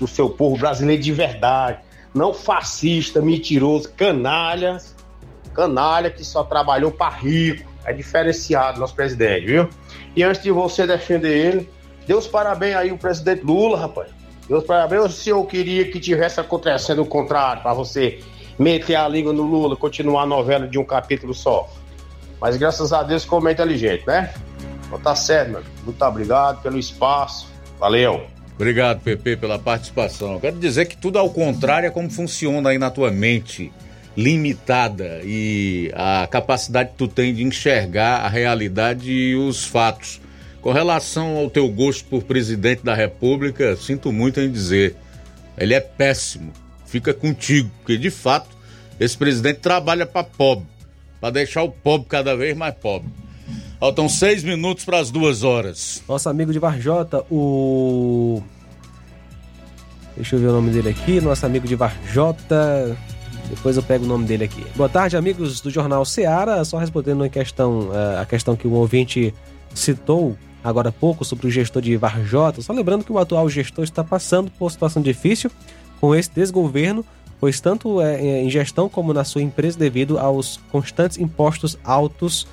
do seu povo brasileiro de verdade. Não fascista, mentiroso, canalhas canalha que só trabalhou para rico. É diferenciado nosso presidente, viu? E antes de você defender ele, Deus parabéns aí o presidente Lula, rapaz. Deus parabéns. O senhor queria que tivesse acontecendo o contrário, para você meter a língua no Lula, continuar a novela de um capítulo só. Mas graças a Deus ficou meio inteligente, né? Então tá certo, mano. Muito obrigado pelo espaço. Valeu. Obrigado, Pepe, pela participação. Quero dizer que tudo ao contrário é como funciona aí na tua mente limitada e a capacidade que tu tem de enxergar a realidade e os fatos. Com relação ao teu gosto por presidente da República, sinto muito em dizer, ele é péssimo. Fica contigo, porque de fato esse presidente trabalha para pobre, para deixar o pobre cada vez mais pobre. Faltam seis minutos para as duas horas. Nosso amigo de Varjota, o. Deixa eu ver o nome dele aqui. Nosso amigo de Varjota. Depois eu pego o nome dele aqui. Boa tarde, amigos do Jornal Seara. Só respondendo a questão, eh, a questão que o ouvinte citou agora há pouco sobre o gestor de Varjota. Só lembrando que o atual gestor está passando por situação difícil com esse desgoverno, pois tanto em gestão como na sua empresa devido aos constantes impostos altos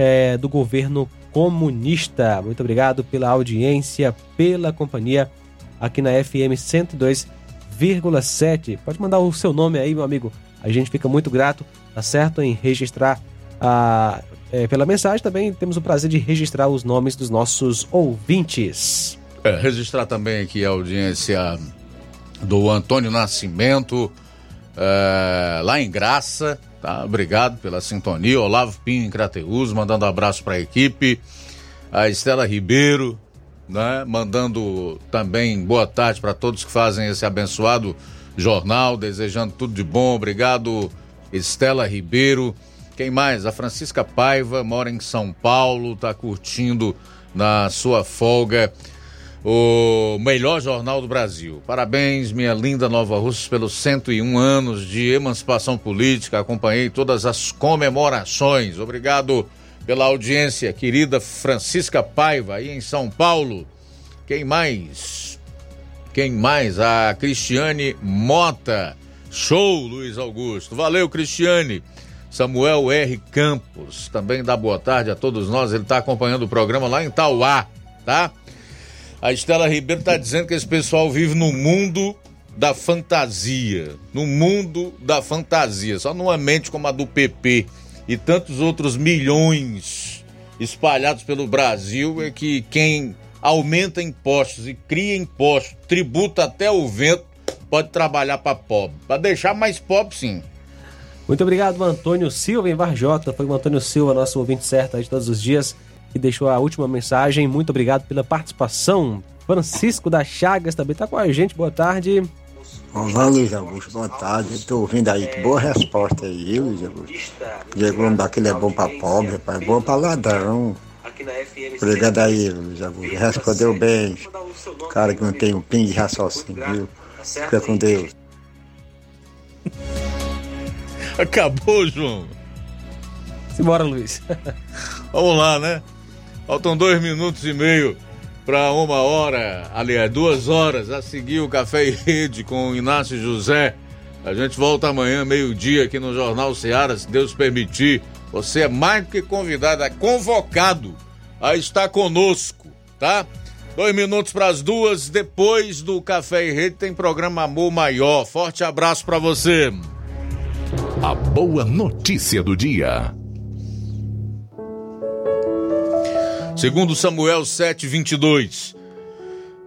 é, do governo comunista. Muito obrigado pela audiência, pela companhia aqui na FM 102,7. Pode mandar o seu nome aí, meu amigo. A gente fica muito grato, tá certo, em registrar a, é, pela mensagem. Também temos o prazer de registrar os nomes dos nossos ouvintes. É, registrar também aqui a audiência do Antônio Nascimento, é, lá em Graça, tá? Obrigado pela sintonia. Olavo Pinho em Crateus, mandando abraço para a equipe. A Estela Ribeiro, né? Mandando também boa tarde para todos que fazem esse abençoado jornal, desejando tudo de bom. Obrigado, Estela Ribeiro. Quem mais? A Francisca Paiva, mora em São Paulo, tá curtindo na sua folga o melhor jornal do Brasil. Parabéns, minha linda Nova Russa, pelos 101 anos de emancipação política. Acompanhei todas as comemorações. Obrigado pela audiência, querida Francisca Paiva, aí em São Paulo. Quem mais? Quem mais? A Cristiane Mota. Show, Luiz Augusto. Valeu, Cristiane. Samuel R. Campos também dá boa tarde a todos nós. Ele está acompanhando o programa lá em Tauá, tá? A Estela Ribeiro está dizendo que esse pessoal vive no mundo da fantasia. No mundo da fantasia. Só numa mente como a do PP e tantos outros milhões espalhados pelo Brasil é que quem aumenta impostos e cria impostos, tributa até o vento, pode trabalhar para pobre. Para deixar mais pobre, sim. Muito obrigado, Antônio Silva em Varjota. Foi o Antônio Silva, nosso ouvinte certo aí de todos os dias, que deixou a última mensagem. Muito obrigado pela participação. Francisco da Chagas também está com a gente. Boa tarde. Olá, Luiz Augusto, boa tarde. Estou ouvindo aí, que boa resposta aí, Luiz Augusto. Diego Lomba daquele é bom para pobre, rapaz, é bom para ladrão. Obrigado aí, Luiz Augusto. Respondeu bem. Cara que não tem um ping de raciocínio, viu? Fica com Deus. Acabou, João. Simbora, Luiz. Vamos lá, né? Faltam dois minutos e meio para uma hora, aliás, duas horas a seguir o Café e Rede com o Inácio José. A gente volta amanhã, meio-dia, aqui no Jornal Seara, se Deus permitir. Você é mais do que convidado, é convocado a estar conosco, tá? Dois minutos para as duas, depois do Café e Rede tem programa Amor Maior. Forte abraço para você. A boa notícia do dia. Segundo Samuel 7:22.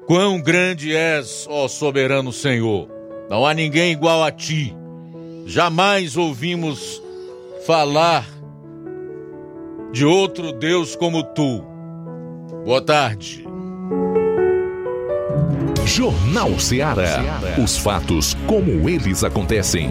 Quão grande és, ó soberano Senhor! Não há ninguém igual a ti. Jamais ouvimos falar de outro Deus como tu. Boa tarde. Jornal Ceará. Os fatos como eles acontecem.